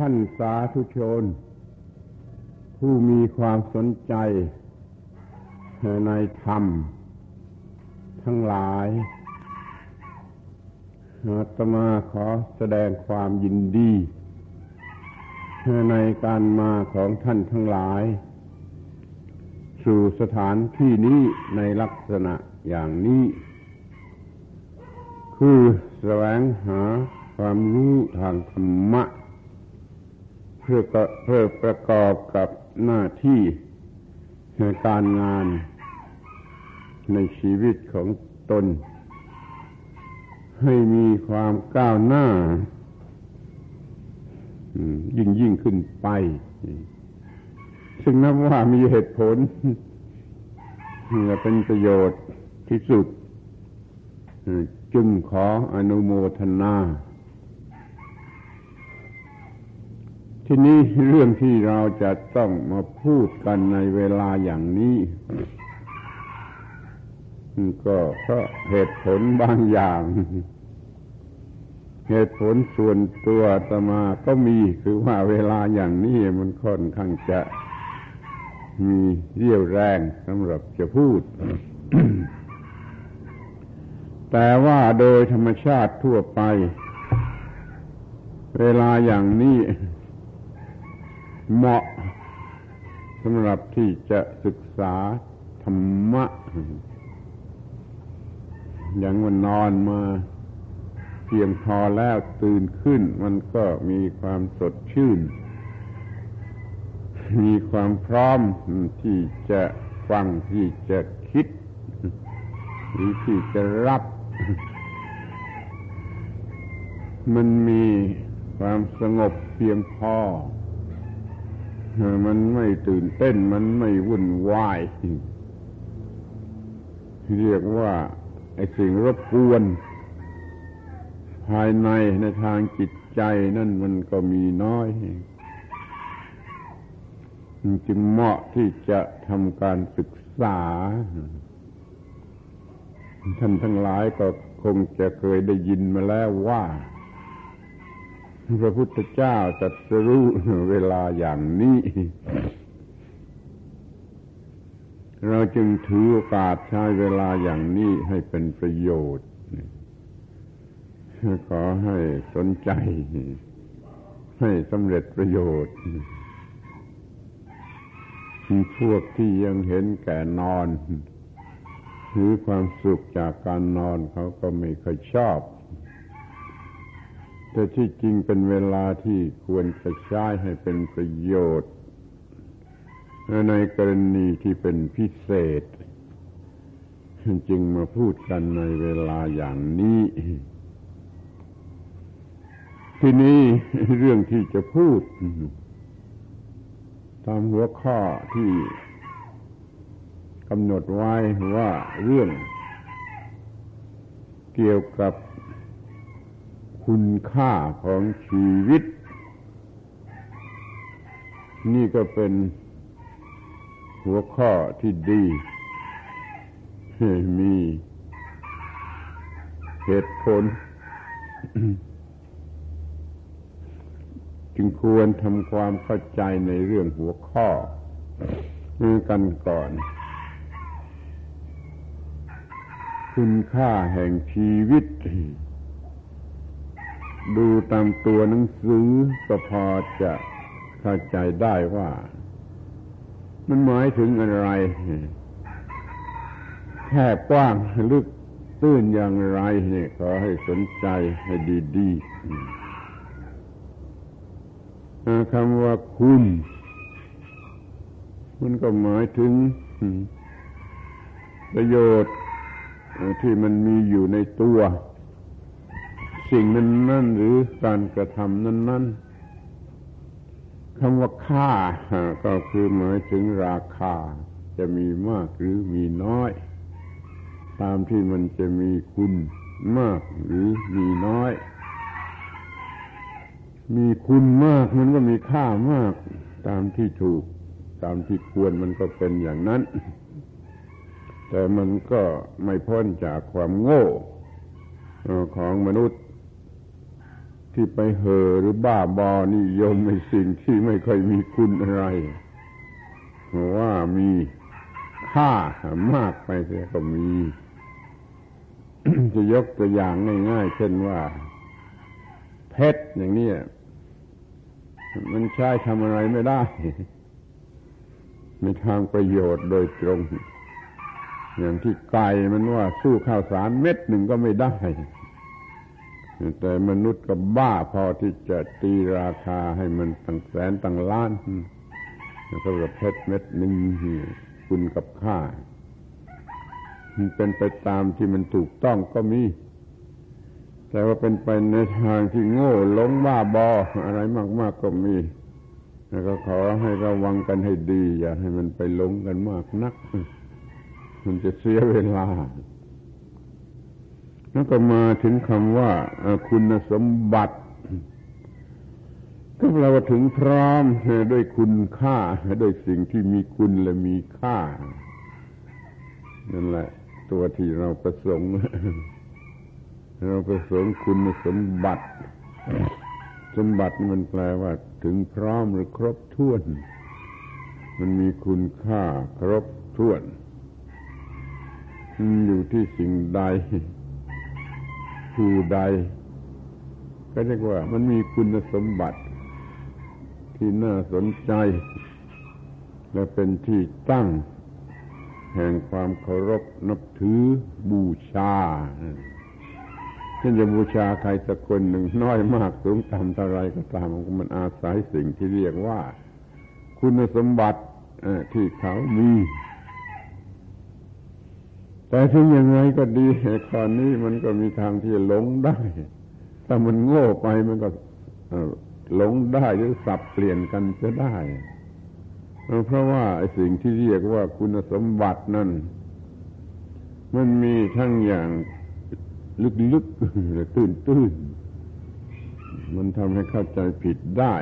ท่านสาธุชน ผู้มีความสนใจในธรรม ทั้งหลายอาตมาขอแสดงความยินดี ในการมาของท่านทั้งหลาย สู่สถานที่นี้ในลักษณะอย่างนี้ คือแสวงหาความรู้ทางธรรมะ เพื่อเพื่อประกอบกับหน้าที่ในการงานในชีวิตของตน ให้มีความก้าวหน้ายิ่งยิ่งขึ้นไป ซึ่งนับว่ามีเหตุผลเป็นประโยชน์ที่สุด จึงขออนุโมทนา ที่นี้เรื่องที่เราจะต้องมาพูดกันในเวลาอย่างนี้ก็เพราะเหตุผลบางอย่าง เหตุผลส่วนตัวตมาก็มีคือว่าเวลาอย่างนี้มันค่อนข้างจะมีเรี่ยวแรงสำหรับจะพูด แต่ว่าโดยธรรมชาติทั่วไป เวลาอย่างนี้ เหมาะสำหรับที่จะศึกษาธรรมะ อย่างมันนอนมาเพียงพอแล้วตื่นขึ้น มันก็มีความสดชื่น มีความพร้อมที่จะฟังที่จะคิด หรือที่จะรับ มันมีความสงบเพียงพอ มันไม่ตื่นเต้น มันไม่วุ่นวาย เรียกว่าไอ้สิ่งรบกวน ภายในในทางจิตใจนั่นมันก็มีน้อยจึงเหมาะที่จะทำการศึกษา ท่านทั้งหลายก็คงจะเคยได้ยินมาแล้วว่า พระพุทธเจ้าจัดสรู้เวลาอย่างนี้ เราจึงถือโอกาสใช้เวลาอย่างนี้ให้เป็นประโยชน์ขอให้สนใจ ให้สำเร็จประโยชน์พวกที่ยังเห็นแก่นอนถือความสุขจากการนอนเขาก็ไม่ค่อยชอบ แต่ที่จริงเป็นเวลาที่ควรจะใช้ให้เป็นประโยชน์ ในกรณีที่เป็นพิเศษ จึงมาพูดกันในเวลาอย่างนี้ ที่นี้เรื่องที่จะพูด ตามหัวข้อที่กำหนดไว้ว่าเรื่องเกี่ยวกับ คุณค่าของชีวิต นี่ก็เป็นหัวข้อที่ดี มีเหตุผล จึงควรทำความเข้าใจในเรื่องหัวข้อกันก่อน คุณค่าแห่งชีวิต ดูตามตัวหนังสือก็พอจะเข้าใจได้ว่า มันหมายถึงอะไร แค่กว้างลึกตื้นอย่างไรเนี่ยขอให้สนใจให้ดีๆคำว่าคุณ มันก็หมายถึงประโยชน์ที่มันมีอยู่ในตัว สิ่งนั้นนั่นหรือการกระทำนั้นนั่นคำว่าค่าก็คือหมายถึงราคา จะมีมากหรือมีน้อย ตามที่มันจะมีคุณมากหรือมีน้อย มีคุณมากมันก็มีค่ามาก ตามที่ถูก ตามที่ควรมันก็เป็นอย่างนั้น แต่มันก็ไม่พ้นจากความโง่ของมนุษย์ ที่ไปเห่อหรือบ้าบอนิยมในสิ่งที่ไม่ค่อยมีคุณอะไรว่ามีค่ามากไปเสียก็มี จะยกตัวอย่างง่ายๆ เช่นว่า เพชรอย่างนี้มันใช้ทำอะไรไม่ได้ ในทางประโยชน์โดยตรง อย่างที่ไก่มันว่าสู้ข้าวสารเม็ดหนึ่งก็ไม่ได้ แต่มนุษย์ก็บ้าพอที่จะตีราคาให้มันตั้งแสนตั้งล้านแล้วก็เพชรเม็ดหนึ่งคุณกับค่ามันเป็นไปตามที่มันถูกต้องก็มี แต่ว่าเป็นไปในทางที่โง่หลงบ้าบอ อะไรมาก ๆก็มี แล้วก็ขอให้ระวังกันให้ดี อย่าให้มันไปหลงกันมากนัก มันจะเสียเวลา แล้วก็มาถึงคำว่าคุณสมบัติ ก็เราถึงพร้อมด้วยคุณค่าด้วยสิ่งที่มีคุณและมีค่า นั่นแหละ ตัวที่เราประสงค์ เราประสงค์คุณสมบัติ สมบัติมันแปลว่า ถึงพร้อมหรือครบถ้วน มันมีคุณค่า ครบถ้วน อยู่ที่สิ่งใด ผู้ใด ก็เรียกว่ามันมีคุณสมบัติที่น่าสนใจ และเป็นที่ตั้ง แห่งความเคารพนับถือบูชาเช่นจะบูชาใครสักคนหนึ่งน้อยมากสูงต่ำเท่าไรก็ตามมันอาศัยสิ่งที่เรียกว่า คุณสมบัติที่เขามี แต่ถึงยังไงก็ดีข้อนี้มันก็มีทางที่หลงได้ ถ้ามันโง่ไปมันก็หลงได้หรือสับเปลี่ยนกันจะได้ เพราะว่าไอ้สิ่งที่เรียกว่าคุณสมบัตินั้นมันมีทั้งอย่างลึกๆและตื้นๆ มันทำให้เข้าใจผิดได้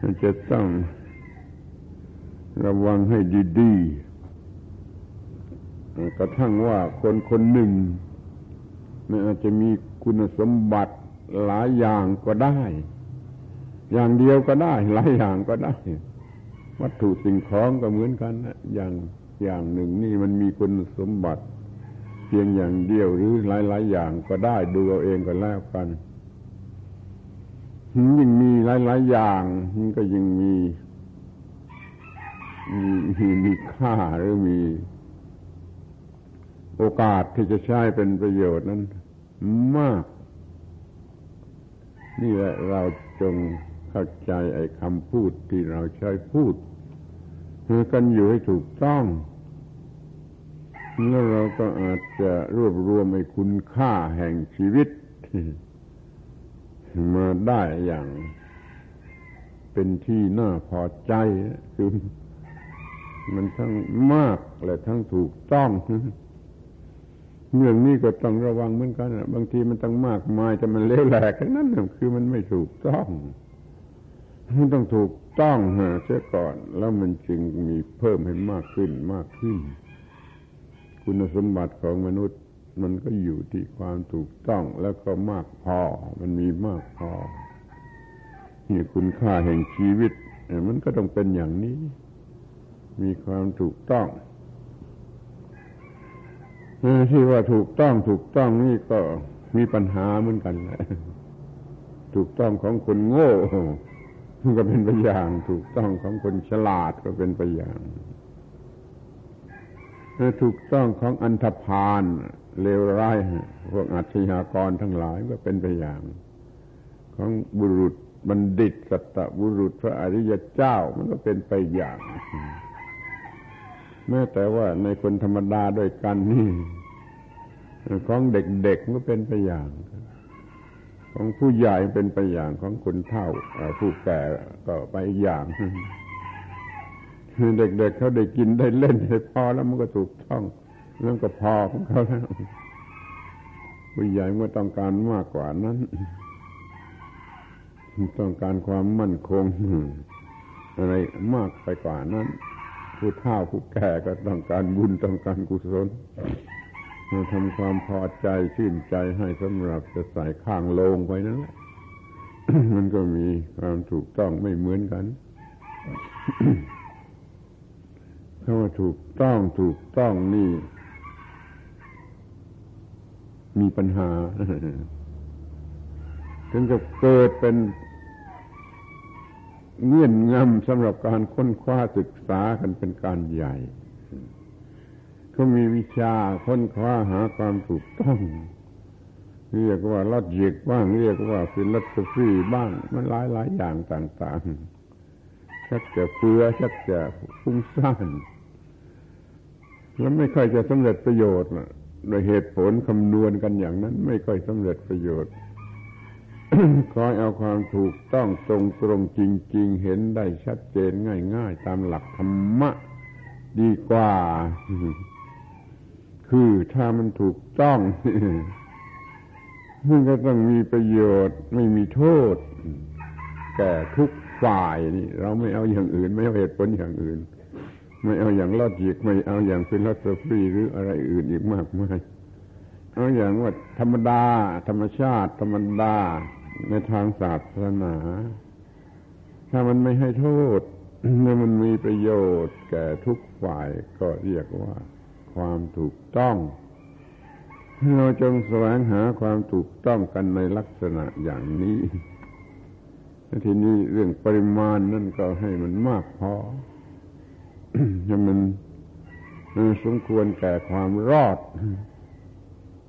มันจะต้องระวังให้ดี ๆ กระทั่งว่าคนคนหนึ่งมันอาจจะมีคุณสมบัติหลายอย่างก็ได้ อย่างเดียวก็ได้ หลายอย่างก็ได้ วัตถุสิ่งของก็เหมือนกันนะอย่างอย่างหนึ่งนี่มันมีคุณสมบัติ เพียงอย่างเดียวหรือหลาย ๆ อย่างก็ได้ดูเอาเองก็แล้วกันยิ่งมีหลาย ๆ อย่างมันก็ยิ่งมีมีมีค่าหรือมี โอกาสที่จะใช้เป็นประโยชน์นั้น มาก นี่แหละเราจงเข้าใจไอ้คำพูดที่เราใช้พูดคือกันอยู่ให้ถูกต้องแล้วเราก็อาจจะรวบรวมไอ้คุณค่าแห่งชีวิต มาได้อย่างเป็นที่น่าพอใจคือมันทั้งมากและทั้งถูกต้อง เรื่องนี้ก็ต้องระวังเหมือนกันบางทีมันต้องมากมายแต่มันเลวแหลกนั้นคือมันไม่ถูกต้องมันต้องถูกต้องเสียก่อน แล้วมันจึงมีเพิ่มให้มากขึ้นมากขึ้น คุณสมบัติของมนุษย์ มันก็อยู่ที่ความถูกต้องแล้วก็มากพอ มันมีมากพอนี่คุณค่าแห่งชีวิตมันก็ต้องเป็นอย่างนี้ มีความถูกต้อง ที่ว่าถูกต้องถูกต้องนี่ก็มีปัญหาเหมือนกันแหละถูกต้องของคนโง่ก็เป็นไปอย่าง ถูกต้องของคนฉลาดก็เป็นไปอย่างถูกต้องของอันธพาลเลวร้ายพวกอาชญากรทั้งหลายก็เป็นไปอย่าง ของบุรุษบัณฑิตสัตบุรุษพระอริยเจ้ามันก็เป็นไปอย่าง แม้แต่ว่าในคนธรรมดาด้วยกันนี่ของเด็กๆก็เป็นไปอย่าง ของผู้ใหญ่เป็นไปอย่างของคนเฒ่าผู้แก่ก็ไปอย่าง เด็กๆเขาได้กินได้เล่นได้พอแล้วมันก็ถูกต้องแล้วก็พอของเขาแล้วผู้ใหญ่เมื่อต้องการมากกว่านั้น ต้องการความมั่นคงอะไรมากไปกว่านั้น ผู้เฒ่าผู้แก่ก็ต้องการบุญต้องการกุศลทำความพอใจชื่นใจให้สำหรับจะใส่ข้างโลงไปนั่นแหละมันก็มีความถูกต้องไม่เหมือนกันคำว่าถูกต้องถูกต้องนี่ มีปัญหาถึงจะเกิดเป็น เงื่อนงำสำหรับการค้นคว้าศึกษากันเป็นการใหญ่เขามีวิชาค้นคว้าหาความถูกต้อง เรียกว่าลอดเยกบ้าง เรียกว่าฟิลโสฟีบ้าง มันหลายหลายอย่างต่างๆชักจะเฟือชักจะฟุ้งซ่านแล้วไม่ค่อยจะสำเร็จประโยชน์โดยเหตุผลคำนวณกันอย่างนั้น ไม่ค่อยสำเร็จประโยชน์ คอยเอาความถูกต้องตรงตรงจริง ๆ เห็นได้ชัดเจนง่าย ๆ ตามหลักธรรมะดีกว่า คือถ้ามันถูกต้องมันก็ต้องมีประโยชน์ ไม่มีโทษ แก่ทุกฝ่ายนี่ เราไม่เอาอย่างอื่น ไม่เอาเหตุผลอย่างอื่น ไม่เอาอย่างลอจิกไม่เอาอย่างฟิลโสฟีหรืออะไรอื่นอีกมากมายเอาอย่างว่าธรรมดา ธรรมชาติ ธรรมดา ในทางศาสนา ถ้ามันไม่ให้โทษถ้ามันมีประโยชน์แก่ทุกฝ่ายก็เรียกว่าความถูกต้อง เราจงแสวงหาความถูกต้องกันในลักษณะอย่างนี้ทีนี้เรื่องปริมาณนั่นก็ให้มันมากพอให้มันสมควรแก่ความรอด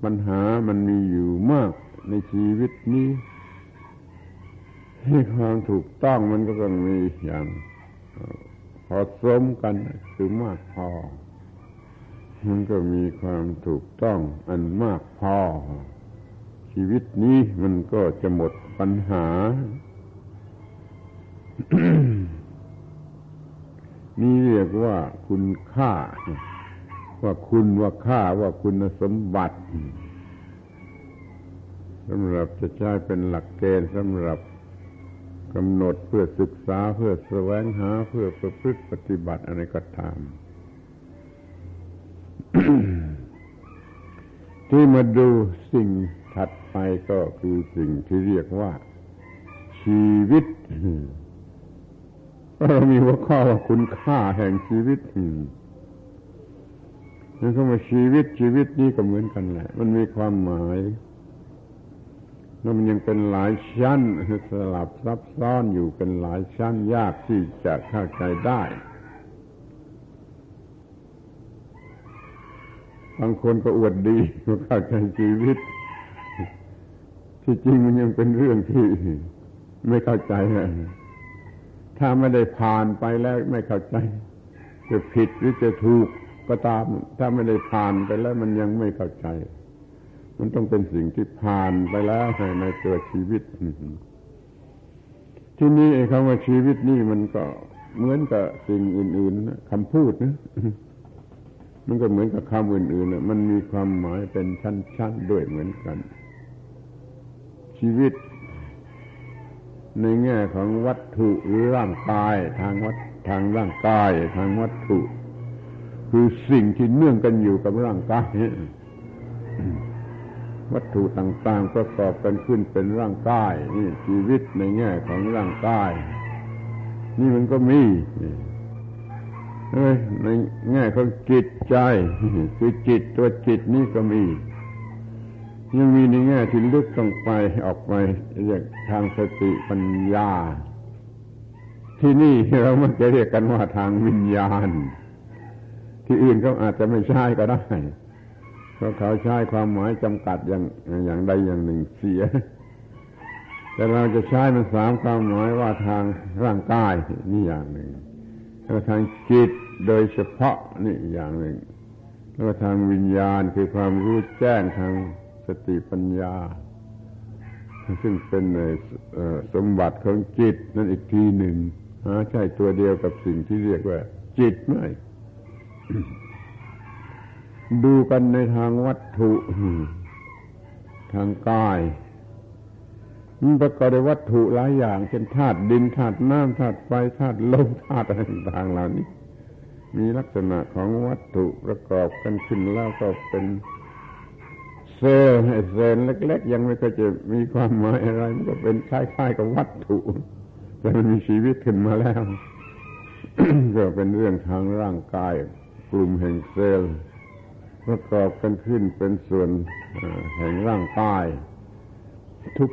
ปัญหามันมีอยู่มากในชีวิตนี้ ให้ความถูกต้องมันก็ต้องมีอย่างพอสมกันคือมากพอ มันก็มีความถูกต้องอันมากพอ ชีวิตนี้มันก็จะหมดปัญหา นี่เรียกว่าคุณค่า ว่าคุณว่าค่าว่าคุณสมบัติสำหรับจะใช้เป็นหลักเกณฑ์สำหรับ กำหนดเพื่อศึกษาเพื่อแสวงหาเพื่อประพฤติปฏิบัติอะไรก็ตาม ที่มาดูสิ่งถัดไปก็คือสิ่งที่เรียกว่า ชีวิตเรามีหัวข้อว่าคุณค่าแห่งชีวิตนั่นก็มาชีวิตชีวิตนี้ก็เหมือนกันแหละ มันมีความหมาย แล้วมันยังเป็นหลายชั้นสลับซับซ้อนอยู่เป็นหลายชั้นยากที่จะเข้าใจได้บางคนก็อวดดีว่าเข้าใจชีวิต ที่จริงมันยังเป็นเรื่องที่ไม่เข้าใจถ้าไม่ได้ผ่านไปแล้วไม่เข้าใจ จะผิดหรือจะถูกก็ตาม ถ้าไม่ได้ผ่านไปแล้วมันยังไม่เข้าใจ มันต้องเป็นสิ่งที่ผ่านไปแล้วในเกิดชีวิต ที่นี่ไอ้คำว่าชีวิตนี่มันก็เหมือนกับสิ่งอื่นๆคำพูดนะมันก็เหมือนกับคำอื่นๆมันมีความหมายเป็นชั้นๆด้วยเหมือนกัน ชีวิต ในแง่ของวัตถุหรือร่างกาย ทางวัดทางร่างกาย ทางวัตถุ คือสิ่งที่เนื่องกันอยู่กับร่างกาย วัตถุต่างๆประกอบกันขึ้นเป็นร่างกายนี่ชีวิตในแง่ของร่างกาย นี่มันก็มีในแง่ของจิตใจคือจิตตัวจิตนี่ก็มียังมีในแง่ที่ลึกต้องไปออกไปเรียกทางสติปัญญา ที่นี่เราไม่จะเรียกกันว่าทางวิญญาณ ที่อื่นเขาอาจจะไม่ใช่ก็ได้ เพราะเขาใช้ความหมายจำกัดอย่างอย่างใดอย่างหนึ่งเสีย แต่เราจะใช้มันสามความหมายว่าทางร่างกายนี่อย่างหนึ่ง แล้วทางจิตโดยเฉพาะนี่อย่างหนึ่ง แล้วทางวิญญาณคือความรู้แจ้งทางสติปัญญา ซึ่งเป็นสมบัติของจิตนั่นอีกทีหนึ่งใช่ตัวเดียวกับสิ่งที่เรียกว่า จิตไหม ดูกันในทางวัตถุ ทางกายมันประกอบด้วยวัตถุหลายอย่าง เช่นธาตุดินธาตุน้ำธาตุไฟธาตุลมธาตุอะไรต่างๆเหล่านี้ มีลักษณะของวัตถุประกอบกันขึ้นแล้วก็เป็นเซลล์เซลล์เล็ก ๆ ยังไม่เคยจะมีความหมายอะไร มันก็เป็นคล้ายๆกับวัตถุ แต่มันมีชีวิตขึ้นมาแล้ว ก็เป็นเรื่องทางร่างกาย กลุ่มแห่งเซลล์ ประกอบกันขึ้นเป็นส่วนแห่งร่างกาย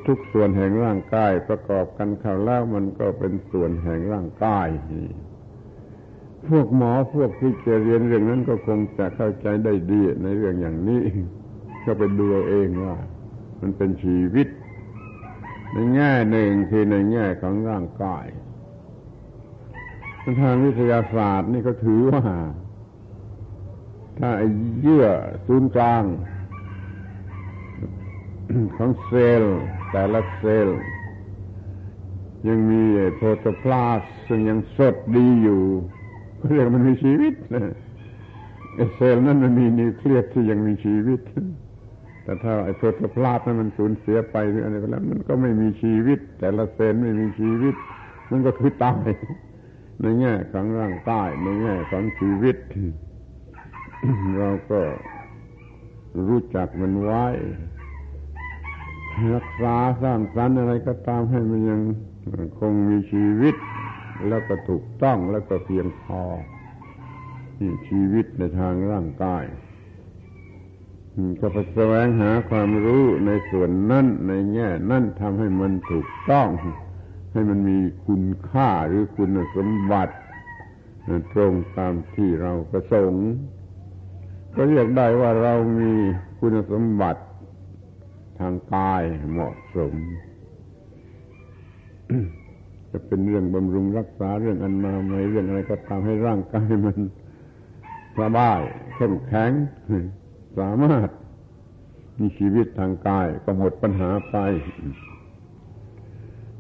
ทุกๆส่วนแห่งร่างกาย ประกอบกันเข้าแล้วมันก็เป็นส่วนแห่งร่างกายพวกหมอพวกที่จะเรียนเรื่องนั้นก็คงจะเข้าใจได้ดีในเรื่องอย่างนี้ ก็ไปดูเองว่า มันเป็นชีวิต ในแง่หนึ่งคือในแง่ของร่างกายทางวิทยาศาสตร์นี่ก็ถือว่า ถ้าเยื่อศูนย์กลาง ของเซลล์แต่ละเซลล์ยังมีโปรโตพลาสซึ่งยังสดดีอยู่เรียกมันมีชีวิตนะเซลล์นั้นมันมีนิวเคลียสที่ยังมีชีวิต แต่ถ้าไอ้โปรโตพลาสนั้นมันสูญเสียไปหรืออะไรไปแล้วมันก็ไม่มีชีวิต แต่ละเซลล์ไม่มีชีวิต มันก็คือตายในแง่ของร่างกายในแง่ของชีวิต เราก็รู้จักมันไว้ รักษาสร้างสรรค์อะไรก็ตามให้มันยังคงมีชีวิต แล้วก็ถูกต้องแล้วก็เพียงพอที่ชีวิตในทางร่างกายก็ไปแสวงหาความรู้ในส่วนนั้นในแง่นั้นทำให้มันถูกต้อง ให้มันมีคุณค่าหรือคุณสมบัติ ตรงตามที่เราประสงค์ ก็เรียกได้ว่าเรามีคุณสมบัติทางกายเหมาะสม จะเป็นเรื่องบำรุงรักษาเรื่องอนนามัยเรื่องอะไรก็ตามให้ร่างกายมันสบายเข้มแข็ง สามารถมีชีวิตทางกายก็หมดปัญหาไป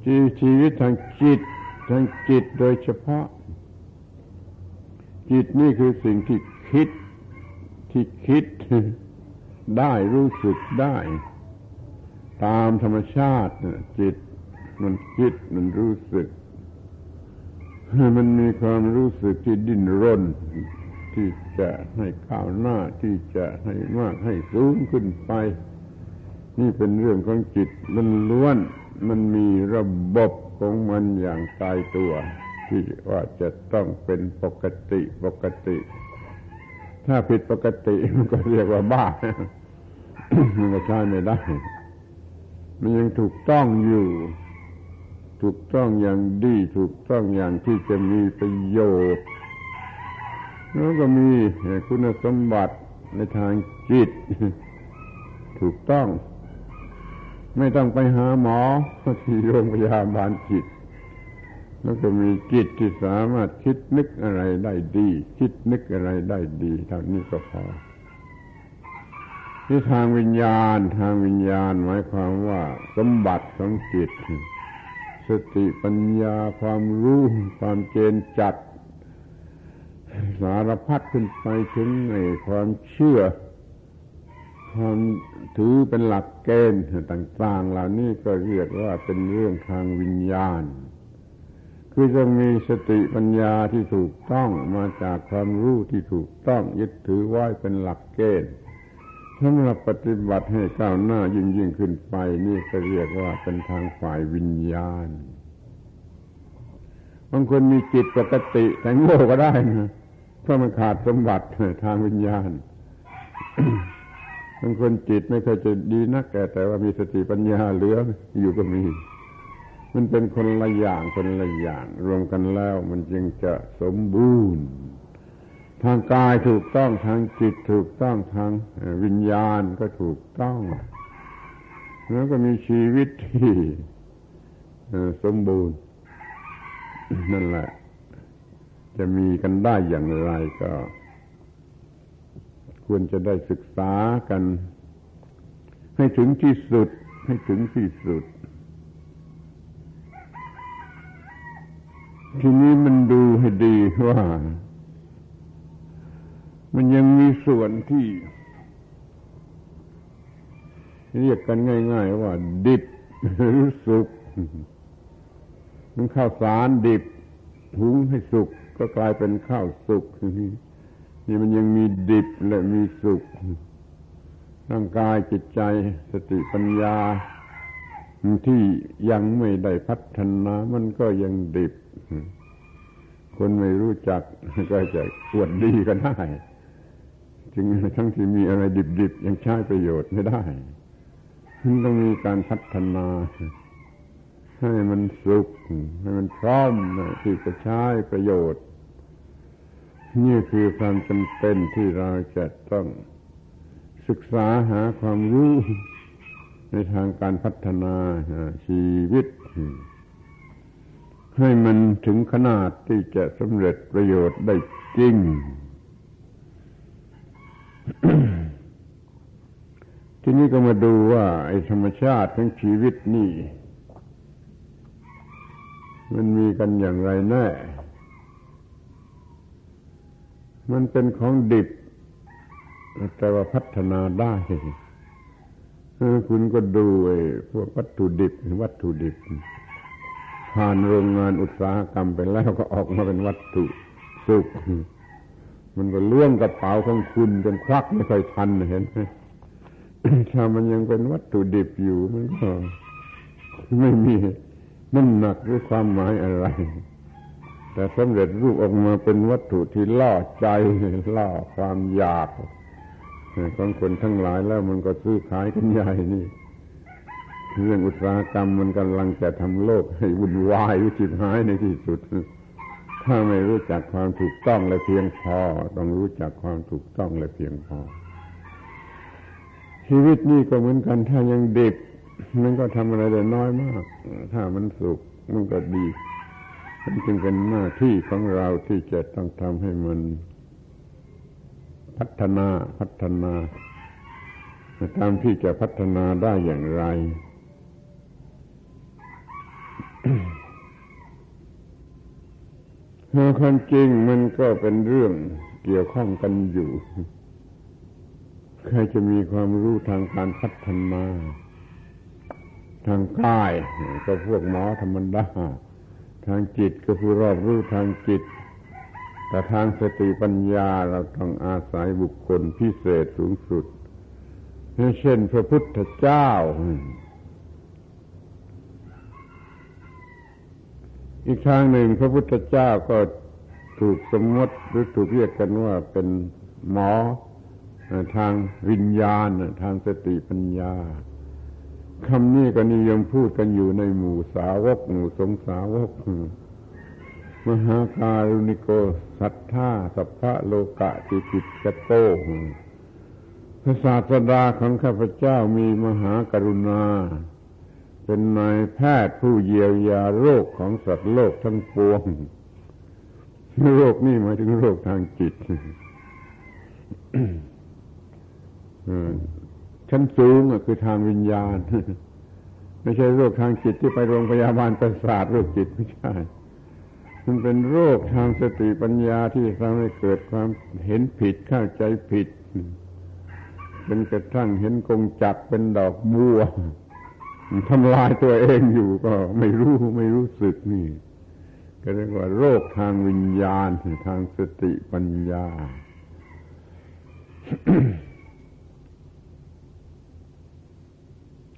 ชีชีวิตทางจิตทางจิตโดยเฉพาะ จิตนี่คือสิ่งที่คิด ที่คิดได้รู้สึกได้ ตามธรรมชาติจิต มันคิดมันรู้สึก มันมีความรู้สึกที่ดิ้นรน ที่จะให้ก้าวหน้าที่จะให้มากให้สูงขึ้นไป นี่เป็นเรื่องของจิตมันล้วนมันมีระบบของมันอย่างตายตัว ที่ว่าจะต้องเป็นปกติปกติ ถ้าผิดปกติมันก็เรียกว่าบ้ามันก็ใช้ไม่ได้ มันยังถูกต้องอยู่ ถูกต้องอย่างดี ถูกต้องอย่างที่จะมีประโยชน์แล้วก็มีคุณสมบัติในทางจิต ถูกต้อง ไม่ต้องไปหาหมอที่โรงพยาบาลจิต แล้วก็มีจิตที่สามารถคิดนึกอะไรได้ดี คิดนึกอะไรได้ดีเท่านี้ก็พอที่ทางวิญญาณทางวิญญาณหมายความว่า สมบัติของจิต สติปัญญาความรู้ความเจนจัด สารพัดขึ้นไปถึงในความเชื่อ ความถือเป็นหลักเกณฑ์ต่าง ๆ เหล่านี้ก็เรียกว่าเป็นเรื่องทางวิญญาณ คือจะมีสติปัญญาที่ถูกต้องมาจากความรู้ที่ถูกต้องยึดถือไว้เป็นหลักเกณฑ์สำหรับปฏิบัติให้ก้าวหน้ายิ่งยิ่งขึ้นไป นี่ก็เรียกว่าเป็นทางฝ่ายวิญญาณบางคนมีจิตปกติแต่โง่ก็ได้นะเพราะมันขาดสมบัติทางวิญญาณบางคนจิตไม่เคยจะดีนักแก่แต่ว่ามีสติปัญญาเหลืออยู่ก็มี มันเป็นคนละอย่างคนละอย่าง รวมกันแล้ว มันจึงจะสมบูรณ์ ทางกายถูกต้องทางจิตถูกต้องทางวิญญาณก็ถูกต้อง แล้วก็มีชีวิตที่สมบูรณ์ นั่นแหละ จะมีกันได้อย่างไรก็ ควรจะได้ศึกษากัน ให้ถึงที่สุด ให้ถึงที่สุด ทีนี้มันดูให้ดีว่า มันยังมีส่วนที่ เรียกกันง่าย ๆ ว่า ดิบหรือสุกมันข้าวสารดิบหุงให้สุกก็กลายเป็นข้าวสุกนี่มันยังมีดิบและมีสุกร่างกายจิตใจสติปัญญาที่ยังไม่ได้พัฒนา มันก็ยังดิบ คนไม่รู้จักก็จะปวดดีก็ได้ จึงทั้งที่มีอะไรดิบๆ ยังใช้ประโยชน์ไม่ได้มันต้องมีการพัฒนา ให้มันสุขให้มันพร้อมที่จะใช้ประโยชน์ นี่คือความจำเป็นที่เราจะต้องศึกษาหาความรู้ในทางการพัฒนาชีวิต ให้มันถึงขนาดที่จะสำเร็จประโยชน์ได้จริง ทีนี้ก็มาดูว่า ไอ้ธรรมชาติของชีวิตนี่ มันมีกันอย่างไรแน่ มันเป็นของดิบ แต่ว่าพัฒนาได้คุณก็ดูไอ้พวกวัตถุดิบวัตถุดิบ ผ่านโรงงานอุตสาหกรรมไปแล้วก็ออกมาเป็นวัตถุสุข มันก็เลื่องกระเป๋าของคุณจนควักไม่ค่อยทันเห็นไหมถ้ามันยังเป็นวัตถุดิบอยู่มันก็ไม่มีน้ำหนักหรือความหมายอะไร แต่สำเร็จรูปออกมาเป็นวัตถุที่ล่อใจล่อความอยากของคนทั้งหลายแล้วมันก็ซื้อขายกันใหญ่นี่ เรื่องอุตสาหกรรมมันกำลังจะทำโลกให้วุ่นวายวิจิตหายในที่สุด ถ้าไม่รู้จักความถูกต้องและเพียงพอ ต้องรู้จักความถูกต้องและเพียงพอ ชีวิตนี่ก็เหมือนกันถ้ายังเด็ก มันก็ทำอะไรได้น้อยมาก ถ้ามันสุขมันก็ดีมันจึงเป็นหน้าที่ของเราที่จะต้องทำให้มันพัฒนาพัฒนาตามที่จะพัฒนาได้อย่างไร ความจริงมันก็เป็นเรื่องเกี่ยวข้องกันอยู่ ใครจะมีความรู้ทางการพัฒนา ทางกาย ก็พวกหมอธรรมดา ทางจิตก็ผู้รอบรู้ทางจิต แต่ทางสติปัญญาเราต้องอาศัยบุคคลพิเศษสูงสุด เช่นพระพุทธเจ้า อีกทางหนึ่งพระพุทธเจ้าก็ถูกสมมติหรือถูกเรียกกันว่าเป็นหมอทางวิญญาณ ทางสติปัญญาคำนี้ก็นิยมพูดกันอยู่ในหมู่สาวก หมู่สงสาวก มหาการุณิโกสัทธาสัพพะโลกะติจิตกโตพระศาสดาของข้าพเจ้ามีมหากรุณา เป็นนายแพทย์ผู้เยียวยาโรคของสัตว์โลกทั้งปวง โรคนี่หมายถึงโรคทางจิตชั้นสูงคือทางวิญญาณ ไม่ใช่โรคทางจิตที่ไปโรงพยาบาลประสาทโรคจิตไม่ใช่ มันเป็นโรคทางสติปัญญาที่ทำให้เกิดความเห็นผิดเข้าใจผิด เป็นกระทั่งเห็นกงจักเป็นดอกบัว ทำลายตัวเองอยู่ก็ไม่รู้ไม่รู้สึกนี่ ก็เรียกว่า โรคทางวิญญาณทางสติปัญญา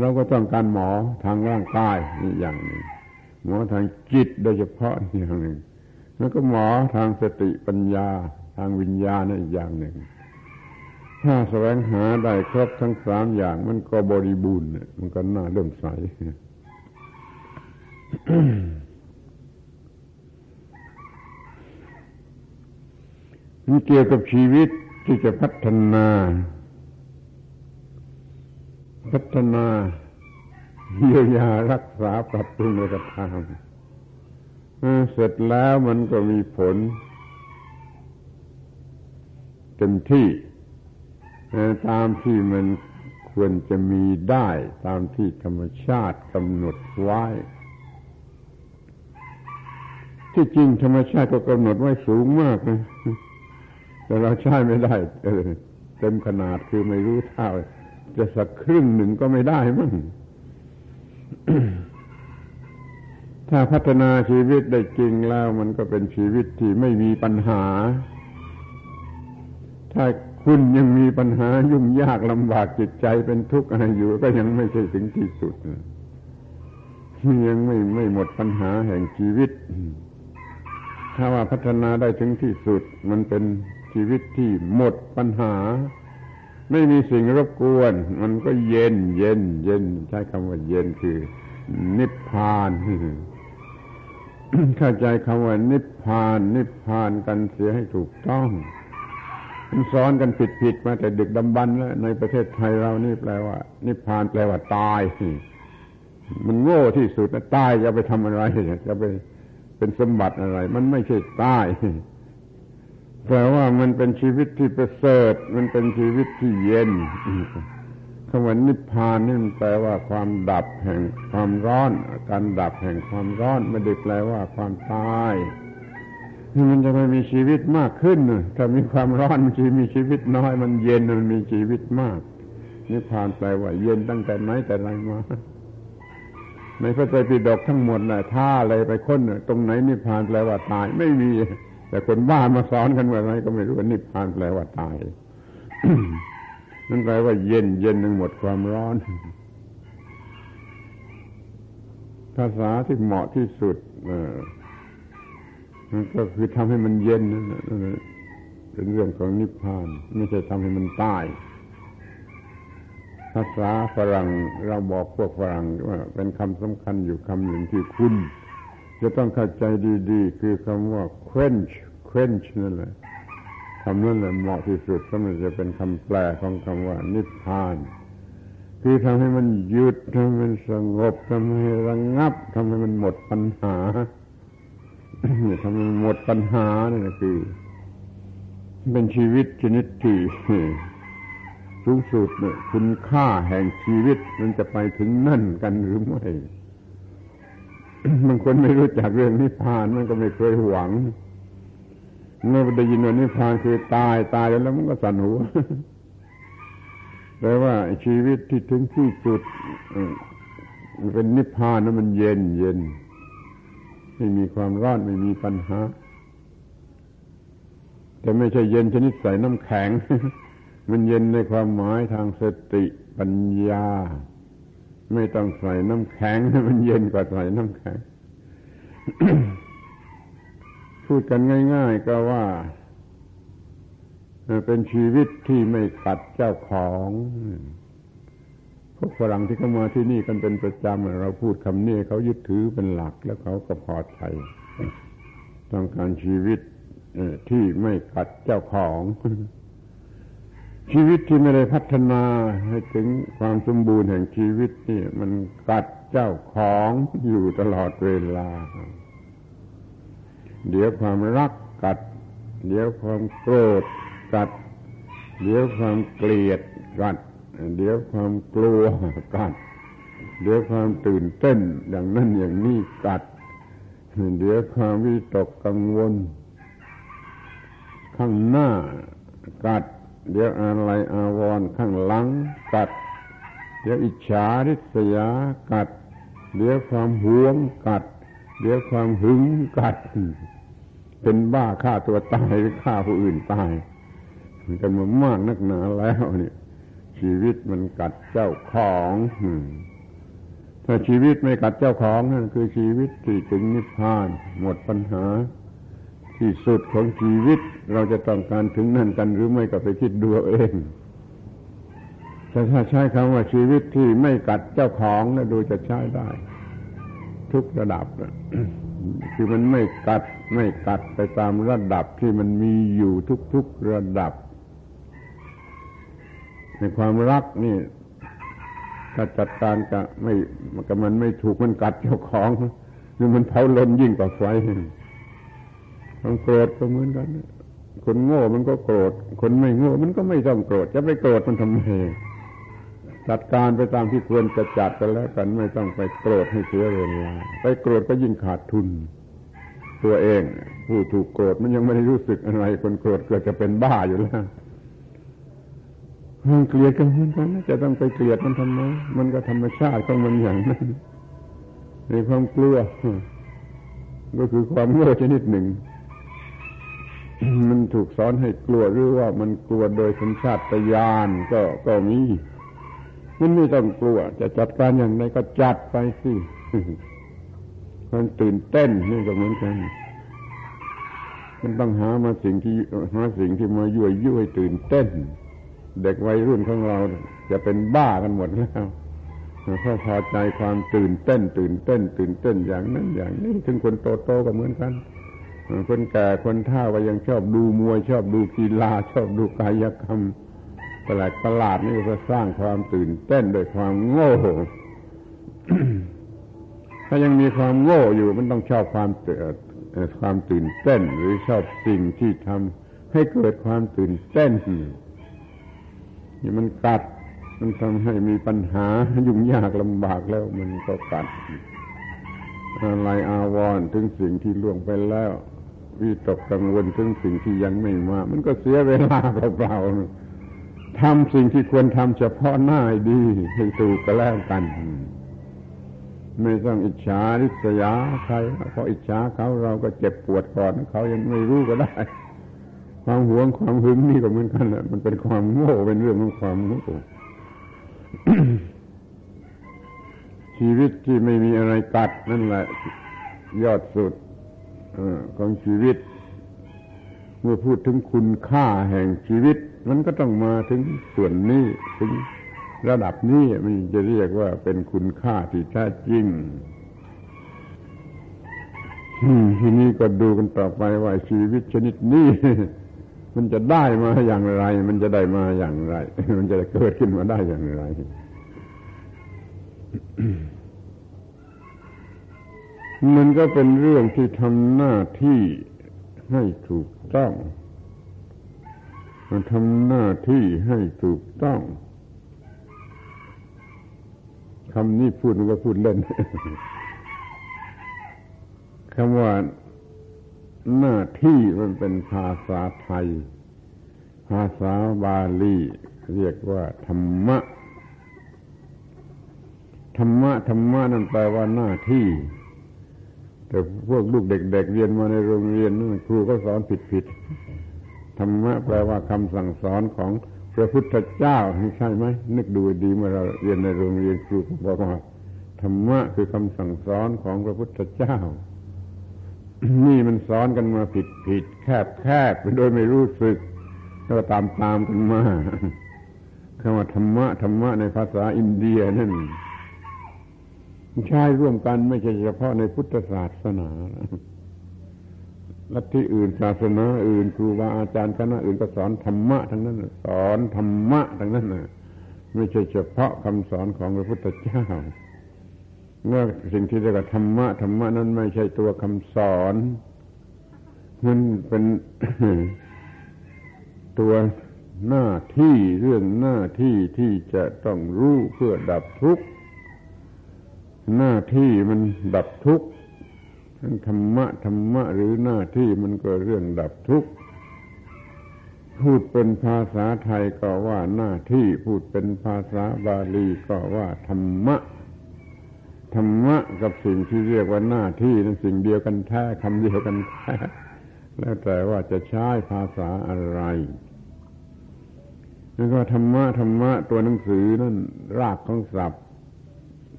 เราก็ต้องการหมอทางร่างกายนี่อย่างหนึ่งหมอทางจิตโดยเฉพาะอย่างหนึ่ง แล้วก็หมอทางสติปัญญา ทางวิญญาณอีกอย่างหนึ่ง ถ้าแสวงหาได้ครบทั้งสามอย่าง มันก็บริบูรณ์มันก็น่าเริ่มใสมันเกี่ยวกับชีวิตที่จะพัฒนา พัฒนาเยียวยารักษาปรับปรุงกระทำเสร็จแล้วมันก็มีผลเต็มที่ ตามที่มันควรจะมีได้ตามที่ธรรมชาติกำหนดไว้ ที่จริงธรรมชาติก็กำหนดไว้สูงมากนะแต่เราใช้ไม่ได้เต็มขนาดคือไม่รู้เท่า จะสักครึ่งหนึ่งก็ไม่ได้มั้งถ้าพัฒนาชีวิตได้จริงแล้ว มันก็เป็นชีวิตที่ไม่มีปัญหา ถ้า คุณยังมีปัญหายุ่งยากลำบากจิตใจเป็นทุกข์อะไรอยู่ ก็ยังไม่ใช่ถึงที่สุดยังไม่ไม่หมดปัญหาแห่งชีวิต ถ้าว่าพัฒนาได้ถึงที่สุด มันเป็นชีวิตที่หมดปัญหา ไม่มีสิ่งรบกวน มันก็เย็น เย็น เย็น ใช้คำว่าเย็นคือ นิพพานเข้าใจคำว่านิพพาน นิพพานกันเสียให้ถูกต้อง สอนกันผิดๆมาแต่ดึกดำบรรแล้วในประเทศไทยเรานี่แปลว่า นิพพานแปลว่าตายมันโง่ที่สุดนะตายจะไปทำอะไร จะไปเป็นสมบัติอะไร มันไม่ใช่ตายแปลว่ามันเป็นชีวิตที่ประเสริฐ มันเป็นชีวิตที่เย็นคำว่านิพพานนี่มันแปลว่าความดับแห่งความร้อน การดับแห่งความร้อนไม่ได้แปลว่าความตาย มันจะไม่มีชีวิตมากขึ้นถ้ามีความร้อนมันจะมีชีวิตน้อย มันเย็นมันมีชีวิตมากนิพพานแปลว่าเย็นตั้งแต่ไหนแต่ไรมาในพระไตรปิฎกทั้งหมดนะถ้าอะไรไปค้นตรงไหนนิพพานแปลว่าตายไม่มี แต่คนบ้ามาสอนกันว่าอะไรก็ไม่รู้ว่านิพพานแปลว่าตายนั่นแปลว่าเย็นเย็นทั้งหมดความร้อน ภาษาที่เหมาะที่สุด ก็คือทำให้มันเย็นนั่นเป็นเรื่องของนิพพาน ไม่ใช่ทำให้มันตายภาษาฝรั่งเราบอกพวกฝรั่งว่าเป็นคำสำคัญอยู่คำหนึ่งที่คุณ จะต้องเข้าใจดีๆ คือคำว่า quench quench นั่นแหละคำนั้นแหละเหมาะที่สุดสำหรับจะเป็นคำแปลของคำว่า นิพพาน คือทำให้มันหยุดทำให้มันสงบทำให้ระงับทำให้มันหมดปัญหา ทำให้หมดปัญหานี่นคือ เป็นชีวิตชนิดที่สูงสุดเนี่ยคุณค่าแห่งชีวิตมันจะไปถึงนั่นกันหรือไม่บางคนไม่รู้จักเรื่องนิพพานมันก็ไม่เคยหวัง เมื่อได้ยินว่านิพพานคือตายตายแล้วมันก็สั่นหัวแปลว่าชีวิตที่ถึงที่สุดเป็นนิพพานนั้นมันเย็นเย็น ไม่มีความร้อนไม่มีปัญหา แต่ไม่ใช่เย็นชนิดใส่น้ำแข็ง มันเย็นในความหมายทางสติปัญญา ไม่ต้องใส่น้ำแข็ง มันเย็นกว่าใส่น้ำแข็ง พูดกันง่าย ๆ ก็ว่าเป็นชีวิตที่ไม่ขัดเจ้าของ ฝรั่งที่เข้ามาที่นี่กันเป็นประจำเราพูดคำนี้เขายึดถือเป็นหลักแล้วเขาก็พอใจต้องการชีวิตที่ไม่กัดเจ้าของ ชีวิตที่ไม่ได้พัฒนาให้ถึงความสมบูรณ์แห่งชีวิตนี่มันกัดเจ้าของอยู่ตลอดเวลา เดี๋ยวความรักกัด เดี๋ยวความโกรธกัด เดี๋ยวความเกลียดกัด เดี๋ยวความกลัวกัด เดี๋ยวความตื่นเต้นอย่างนั้นอย่างนี้กัด เดี๋ยวความวิตกกังวล ข้างหน้ากัด เดี๋ยวอะไรอาวรข้างหลังกัด เดี๋ยวอิจฉาริษยากัด เดี๋ยวความหวงกัด เดี๋ยวความหึงกัด เป็นบ้าฆ่าตัวตายหรือฆ่าผู้อื่นตายกันมามากนักหนาแล้วเนี่ย ชีวิตมันกัดเจ้าของถ้าชีวิตไม่กัดเจ้าของนั่นคือชีวิตที่ถึงนิพพาน หมดปัญหา ที่สุดของชีวิตเราจะต้องการถึงนั่นกันหรือไม่ก็ไปคิดดูเองแต่ถ้าใช้คำว่าชีวิตที่ไม่กัดเจ้าของนะดูจะใช้ได้ ทุกระดับคือมันไม่กัดไม่กัดไปตามระดับที่มันมีอยู่ทุกๆระดับ ในความรักนี่ ถ้าจัดการกับไม่กับมันไม่ถูกมันกัดเจ้าของนี่มันเผาลนยิ่งกว่าไฟความโกรธก็เหมือนกันคนโง่มันก็โกรธ คนไม่โง่มันก็ไม่ต้องโกรธ จะไปโกรธมันทำไมจัดการไปตามที่ควรจะจัดกันแล้วกันไม่ต้องไปโกรธให้เสียเวลาไปโกรธก็ยิ่งขาดทุน ตัวเอง ผู้ถูกโกรธมันยังไม่ได้รู้สึกอะไร คนโกรธเกิดจะเป็นบ้าอยู่แล้ว เกลียดกันเหมือนกันจะต้องไปเกลียดมันทำไมมันก็ธรรมชาติของมันอย่างนั้นในความกลัวก็คือความโง่ชนิดหนึ่ง มันถูกสอนให้กลัวหรือว่ามันกลัวโดยสัญชาตญาณก็ก็มีมันไม่ต้องกลัว จะจัดการอย่างไรก็จัดไปสิมันตื่นเต้นนี่ก็เหมือนกัน มันต้องหามาสิ่งที่หาสิ่งที่มายั่วยุให้ตื่นเต้น เด็กวัยรุ่นของเรา จะเป็นบ้ากันหมดแล้วเพราะพอใจความตื่นเต้น ตื่นเต้น ตื่นเต้นอย่างนั้นอย่างนี้ถึงคนโตโตก็เหมือนกันคนแก่คนเฒ่าก็ยังชอบดูมวย ชอบดูกีฬา ชอบดูกายกรรมแปลกประหลาดนี่ก็สร้างความตื่นเต้นโดยความโง่ถ้ายังมีความโง่อยู่มันต้องชอบความความตื่นเต้น หรือชอบสิ่งที่ทำให้เกิดความตื่นเต้น นี่มันกัด มันทำให้มีปัญหายุ่งยากลำบากแล้วมันก็กัดอะไรอาวรณ์ถึงสิ่งที่ล่วงไปแล้ว วิตกกังวลถึงสิ่งที่ยังไม่มา มันก็เสียเวลาเปล่าๆทำสิ่งที่ควรทำเฉพาะหน้าดีให้ถูกก็แล้วกัน ไม่ต้องอิจฉาริษยาใครเพราะอิจฉาเขาเราก็เจ็บปวดก่อน เขายังไม่รู้ก็ได้ ความหวงความหึงนี่ก็เหมือนกันแหละมันเป็นความโง่เป็นเรื่องของความโง่ชีวิตที่ไม่มีอะไรกัดนั่นแหละ ยอดสุดของชีวิต เมื่อพูดถึงคุณค่าแห่งชีวิต มันก็ต้องมาถึงส่วนนี้ถึงระดับนี้มันจะเรียกว่าเป็นคุณค่าที่แท้จริงทีนี้ก็ดูกันต่อไปว่าชีวิตชนิดนี้ มันจะได้มาอย่างไร มันจะได้มาอย่างไร มันจะเกิดขึ้นมาได้อย่างไร มันก็เป็นเรื่องที่ทำหน้าที่ให้ถูกต้องมันทำหน้าที่ให้ถูกต้องคำนี้พูดก็พูดเล่นคำว่า หน้าที่มันเป็นภาษาไทย ภาษาบาลี เรียกว่าธรรมะ ธรรมะธรรมะนั่นแปลว่าหน้าที่ แต่พวกลูกเด็ก ๆเเรียนมาในโรงเรียนนั่นครูก็สอนผิดๆธรรมะแปลว่าคำสั่งสอนของพระพุทธเจ้าใช่ไหมนึกดูดีเมื่อเราเรียนในโรงเรียนครูบอกว่าธรรมะคือคำสั่งสอนของพระพุทธเจ้า นี่มันสอนกันมาผิดผิดแคบแคบโดยไม่รู้สึก แล้วก็ตามตามกันมาคำว่าธรรมะธรรมะในภาษาอินเดียนั่นใช้ร่วมกันไม่ใช่เฉพาะในพุทธศาสนาลัทธิอื่นศาสนาอื่นครูบาอาจารย์คณะอื่นก็สอนธรรมะทั้งนั้นสอนธรรมะทั้งนั้นนะไม่ใช่เฉพาะคำสอนของพระพุทธเจ้า เมื่อสิ่งที่เรียกว่าธรรมะธรรมะนั้นไม่ใช่ตัวคำสอนมันเป็นตัวหน้าที่เรื่องหน้าที่ที่จะต้องรู้เพื่อดับทุกข์หน้าที่มันดับทุกข์ธรรมะธรรมะหรือหน้าที่มันก็เรื่องดับทุกข์พูดเป็นภาษาไทยก็ว่าหน้าที่พูดเป็นภาษาบาลีก็ว่าธรรมะ ธรรมะกับสิ่งที่เรียกว่าหน้าที่นั้นสิ่งเดียวกันแท้คำเดียวกันแท้แล้วแต่ว่าจะใช้ภาษาอะไรนั่นก็ธรรมะธรรมะตัวหนังสือนั่นรากของศัพท์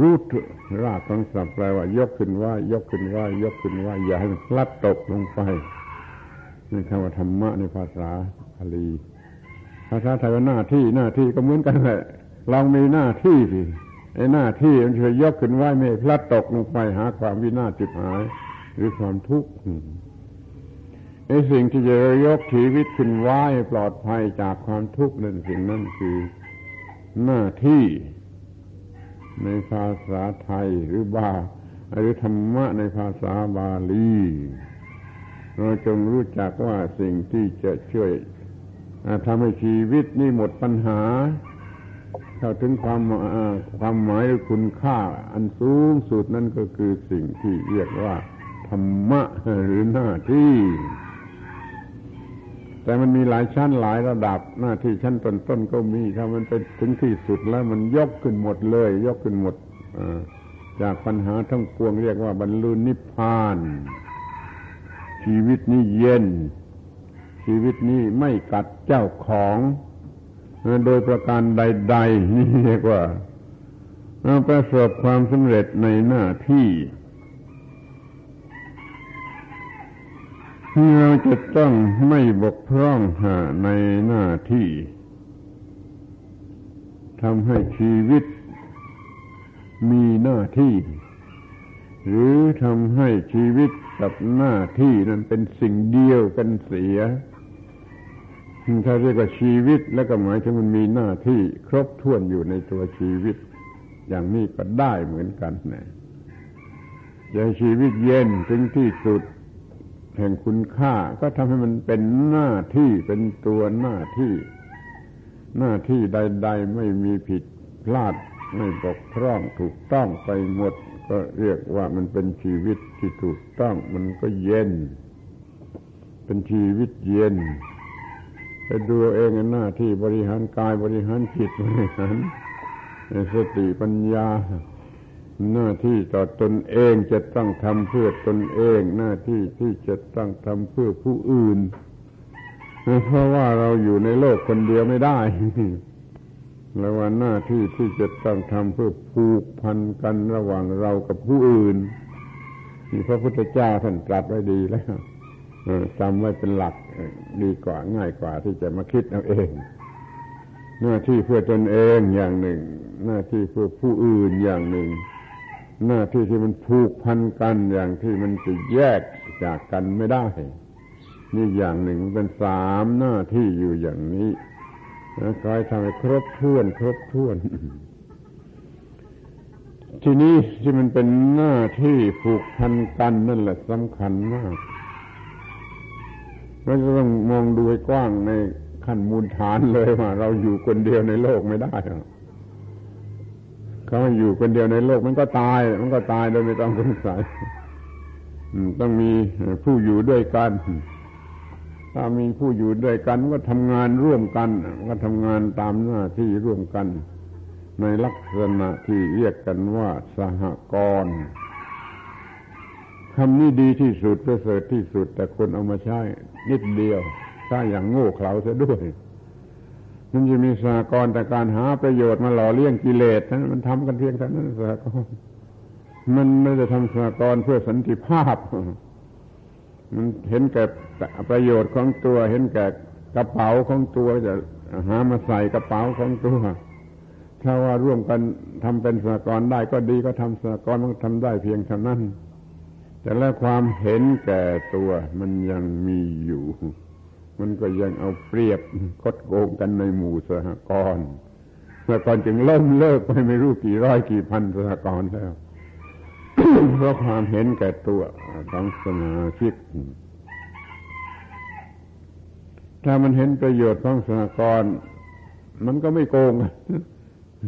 รูทรากของศัพท์แปลว่า ยกขึ้นว่า ยกขึ้นว่า ยกขึ้นว่า อย่าให้มันพลัดตกลงไปนี่คำว่าธรรมะในภาษาบาลีภาษาไทยว่าหน้าที่หน้าที่ก็เหมือนกันแหละลองมีหน้าที่สิ ไอ้หน้าที่มันจะยยกขึ้นไหวไม่พลัดตกลงไปหาความวินาศจุดหาย หรือความทุกข์ไอ้สิ่งที่จะยกชีวิตขึ้นไหวปลอดภัยจากความทุกข์นั่นสิ่งนั้นคือหน้าที่ในภาษาไทยหรือบาหรือธรรมะในภาษาบาลี เราจงรู้จักว่าสิ่งที่จะช่วยทำให้ชีวิตนี่หมดปัญหา เข้าถึงความความหมายหรือคุณค่าอันสูงสุดนั่นก็คือสิ่งที่เรียกว่า ธรรมะหรือหน้าที่ แต่มันมีหลายชั้นหลายระดับหน้าที่ชั้นต้นๆก็มีถ้ามันเป็นถึงที่สุดแล้วมันยกขึ้นหมดเลย ยกขึ้นหมดจากปัญหาทั้งปวงเรียกว่าบรรลุนิพพาน ชีวิตนี้เย็น ชีวิตนี้ไม่กัดเจ้าของ โดยประการใด ๆ นี่เรียกว่าประสบความสำเร็จในหน้าที่เราจะต้องไม่บกพร่องในหน้าที่ทำให้ชีวิตมีหน้าที่ หรือทำให้ชีวิตกับหน้าที่นั้นเป็นสิ่งเดียวกันเสีย ถ้าเรียกว่าชีวิตแล้วก็หมายถึงมันมีหน้าที่ครบถ้วนอยู่ในตัวชีวิต อย่างนี้ก็ได้เหมือนกันนะอย่างชีวิตเย็นถึงที่สุด แห่งคุณค่า ก็ทำให้มันเป็นหน้าที่เป็นตัวหน้าที่ หน้าที่ใด ๆ ไม่มีผิดพลาดไม่บกพร่องถูกต้องไปหมด ก็เรียกว่ามันเป็นชีวิตที่ถูกต้อง มันก็เย็น เป็นชีวิตเย็น ไปดูเองหน้าที่บริหารกายบริหารจิตบริหารสติปัญญา หน้าที่ต่อตนเองจะต้องทำเพื่อตนเอง หน้าที่ที่จะต้องทำเพื่อผู้อื่น เพราะว่าเราอยู่ในโลกคนเดียวไม่ได้แล้วว่าหน้าที่ที่จะต้องทำเพื่อผูกพันกันระหว่างเรากับผู้อื่นนี่พระพุทธเจ้าท่านตรัสไว้ดีแล้ว จำไว้เป็นหลักดีกว่าง่ายกว่าที่จะมาคิดเอาเอง หน้าที่เพื่อตนเองอย่างหนึ่ง หน้าที่เพื่อผู้อื่นอย่างหนึ่ง หน้าที่ที่มันผูกพันกันอย่างที่มันจะแยกจากกันไม่ได้ นี่อย่างหนึ่งเป็นสามหน้าที่อยู่อย่างนี้คอยทำให้ครบถ้วน ครบถ้วน ทีนี้ที่มันเป็นหน้าที่ผูกพันกันนั่นแหละสำคัญมาก เราจะต้องมองดูให้กว้างในขั้นมูลฐานเลยว่า เราอยู่คนเดียวในโลกไม่ได้เขาอยู่คนเดียวในโลกมันก็ตาย มันก็ตายโดยไม่ต้องสงสัยต้องมีผู้อยู่ด้วยกัน ถ้ามีผู้อยู่ด้วยกันก็ทำงานร่วมกัน ก็ทำงานตามหน้าที่ร่วมกัน ในลักษณะที่เรียกกันว่า สหกรณ์คำนี้ดีที่สุดประเสริฐที่สุด แต่คนเอามาใช้ นิดเดียวใช้อย่างโง่เขลาเสียด้วย มันจะมีสหกรณ์แต่การหาประโยชน์มาหล่อเลี้ยงกิเลสนั้นมันทำกันเพียงเท่านั้นสหกรณ์มันไม่ได้ทำสหกรณ์เพื่อสันติภาพ มันเห็นแก่ประโยชน์ของตัว เห็นแก่กระเป๋าของตัวจะหามาใส่กระเป๋าของตัวถ้าว่าร่วมกันทำเป็นสหกรณ์ได้ก็ดีก็ทำสหกรณ์มันทำได้เพียงเท่านั้น แต่แล้วความเห็นแก่ตัวมันยังมีอยู่ มันก็ยังเอาเปรียบคดโกงกันในหมู่สหกรณ์สหกรณ์จึงเริ่มเลิกไปไม่รู้กี่ร้อยกี่พันสหกรณ์แล้วเพราะความเห็นแก่ตัวของสมาชิกถ้ามันเห็นประโยชน์ของสหกรณ์มันก็ไม่โกง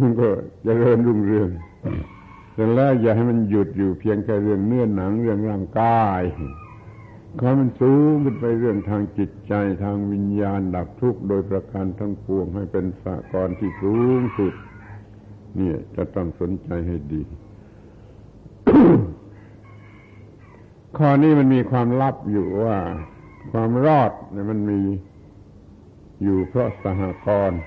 มันก็จะเริญรุ่งเรือง แต่แล้วอย่าให้มันหยุดอยู่เพียงแค่เรื่องเนื้อหนังเรื่องร่างกายขอมันสูงขึ้นไปเรื่องทางจิตใจทางวิญญาณดับทุกข์โดยประการทั้งปวงให้เป็นสากรที่สูงสุด เนี่ยจะต้องสนใจให้ดี ข้อนี้มันมีความลับอยู่ว่า ความรอดเนี่ยมันมีอยู่เพราะสหกรณ์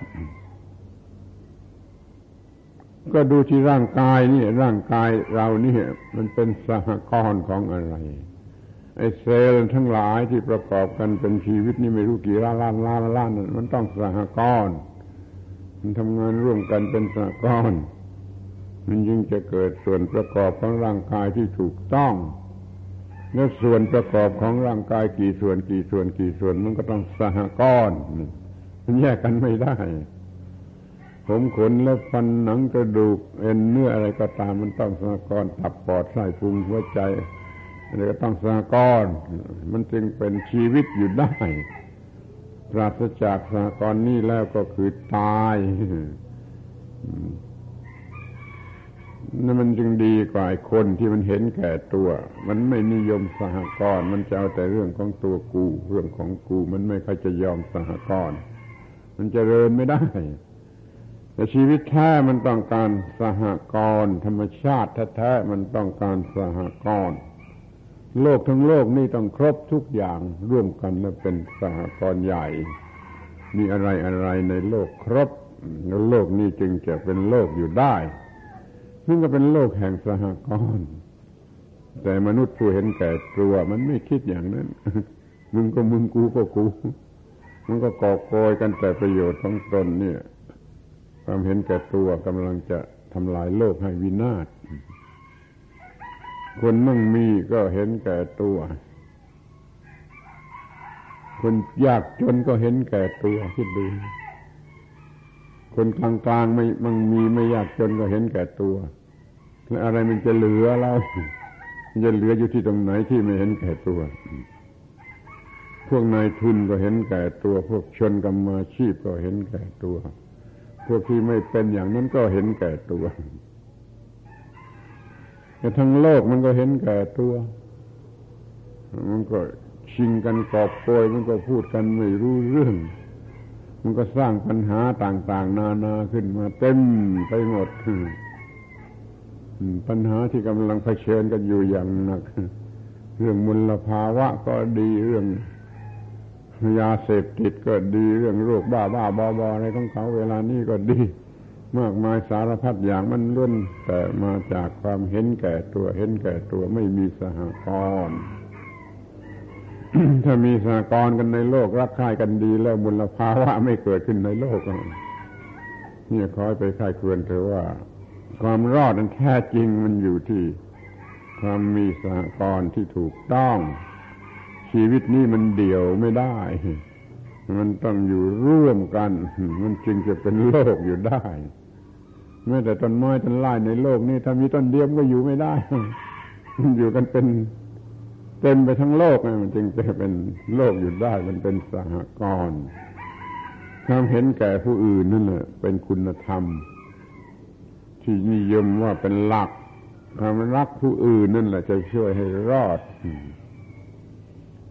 ก็ดูที่ร่างกายนี่ร่างกายเรานี่มันเป็นสหกรณ์ของอะไรไอ้เซลล์ทั้งหลายที่ประกอบกันเป็นชีวิตนี่ไม่รู้กี่ล้านล้านล้านล้านมันต้องสหกรณ์มันทำงานร่วมกันเป็นสหกรณ์มันยิ่งจะเกิดส่วนประกอบของร่างกายที่ถูกต้อง และส่วนประกอบของร่างกายกี่ส่วนกี่ส่วนกี่ส่วนมันก็ต้องสหกรณ์มันแยกกันไม่ได้ ผมขนและฟันหนังกระดูก เอ็นเนื้ออะไรก็ตามมันต้องสหกรณ์ตับปอดไส้พุงหัวใจอันนี้ก็ต้องสหกรณ์มันจึงเป็นชีวิตอยู่ได้ ปราศจากสหกรณ์นี้แล้วก็คือตายนั่นมันจึงดีกว่าคนที่มันเห็นแก่ตัว มันไม่นิยมสหกรณ์มันจะเอาแต่เรื่องของตัวกู เรื่องของกู มันไม่ค่อยจะยอมสหกรณ์มันจะเริญไม่ได้ แต่ชีวิตแท้มันต้องการสหกรณ์ธรรมชาติแท้ๆมันต้องการสหกรณ์โลกทั้งโลกนี่ต้องครบทุกอย่างร่วมกันและเป็นสหกรณ์ใหญ่ มีอะไรอะไรในโลกครบแล้วโลกนี้จึงจะเป็นโลกอยู่ได้ซึ่งก็เป็นโลกแห่งสหกรณ์แต่มนุษย์ผู้เห็นแก่ตัวมันไม่คิดอย่างนั้น มึงก็มึงกูก็กู มันก็ก่อโกยกันแต่ประโยชน์ของตนเนี่ย ความเห็นแก่ตัวกำลังจะทำลายโลกให้วินาศคนมั่งมีก็เห็นแก่ตัว คนยากจนก็เห็นแก่ตัวคิดดู คนกลางๆไม่มั่งมีไม่ยากจนก็เห็นแก่ตัว แล้วอะไรมันจะเหลือเรามันจะเหลืออยู่ที่ตรงไหนที่ไม่เห็นแก่ตัว พวกนายทุนก็เห็นแก่ตัว พวกชนกรรมาชีพก็เห็นแก่ตัว พวกที่ไม่เป็นอย่างนั้นก็เห็นแก่ตัวแต่ทั้งโลกมันก็เห็นแก่ตัว มันก็ชิงกันกอบโกยมันก็พูดกันไม่รู้เรื่อง มันก็สร้างปัญหาต่าง ๆ นานาขึ้นมาเต็มไปหมด ปัญหาที่กำลังเผชิญกันอยู่อย่างหนัก เรื่องมลภาวะก็ดีเรื่อง ยาเสพติดก็ดีเรื่องโรคบ้าบ้าบอบอะไรของเขาเวลานี้ก็ดี มากมายสารพัดอย่างมันล้วนแต่มาจากความเห็นแก่ตัวเห็นแก่ตัวไม่มีสหกรณ์ถ้ามีสหกรณ์กันในโลกรักใคร่กันดี แล้วบุญภาวะไม่เกิดขึ้นในโลกนี่คอยไปค่ายควรเธอว่า ความรอดนั้นแท้จริงมันอยู่ที่ ความมีสหกรณ์ที่ถูกต้อง ชีวิตนี้มันเดี่ยวไม่ได้ มันต้องอยู่ร่วมกัน มันจึงจะเป็นโลกอยู่ได้แม้แต่ต้นไม้ต้นไม้ในโลกนี้ถ้ามีต้นเดียวก็อยู่ไม่ได้ มันอยู่กันเป็นเต็มไปทั้งโลกมันจึงจะเป็นโลกอยู่ได้ มันเป็นสหกรณ์ความเห็นแก่ผู้อื่นนั่นแหละเป็นคุณธรรม ที่นิยมว่าเป็นหลักความรักผู้อื่นนั่นแหละจะช่วยให้รอด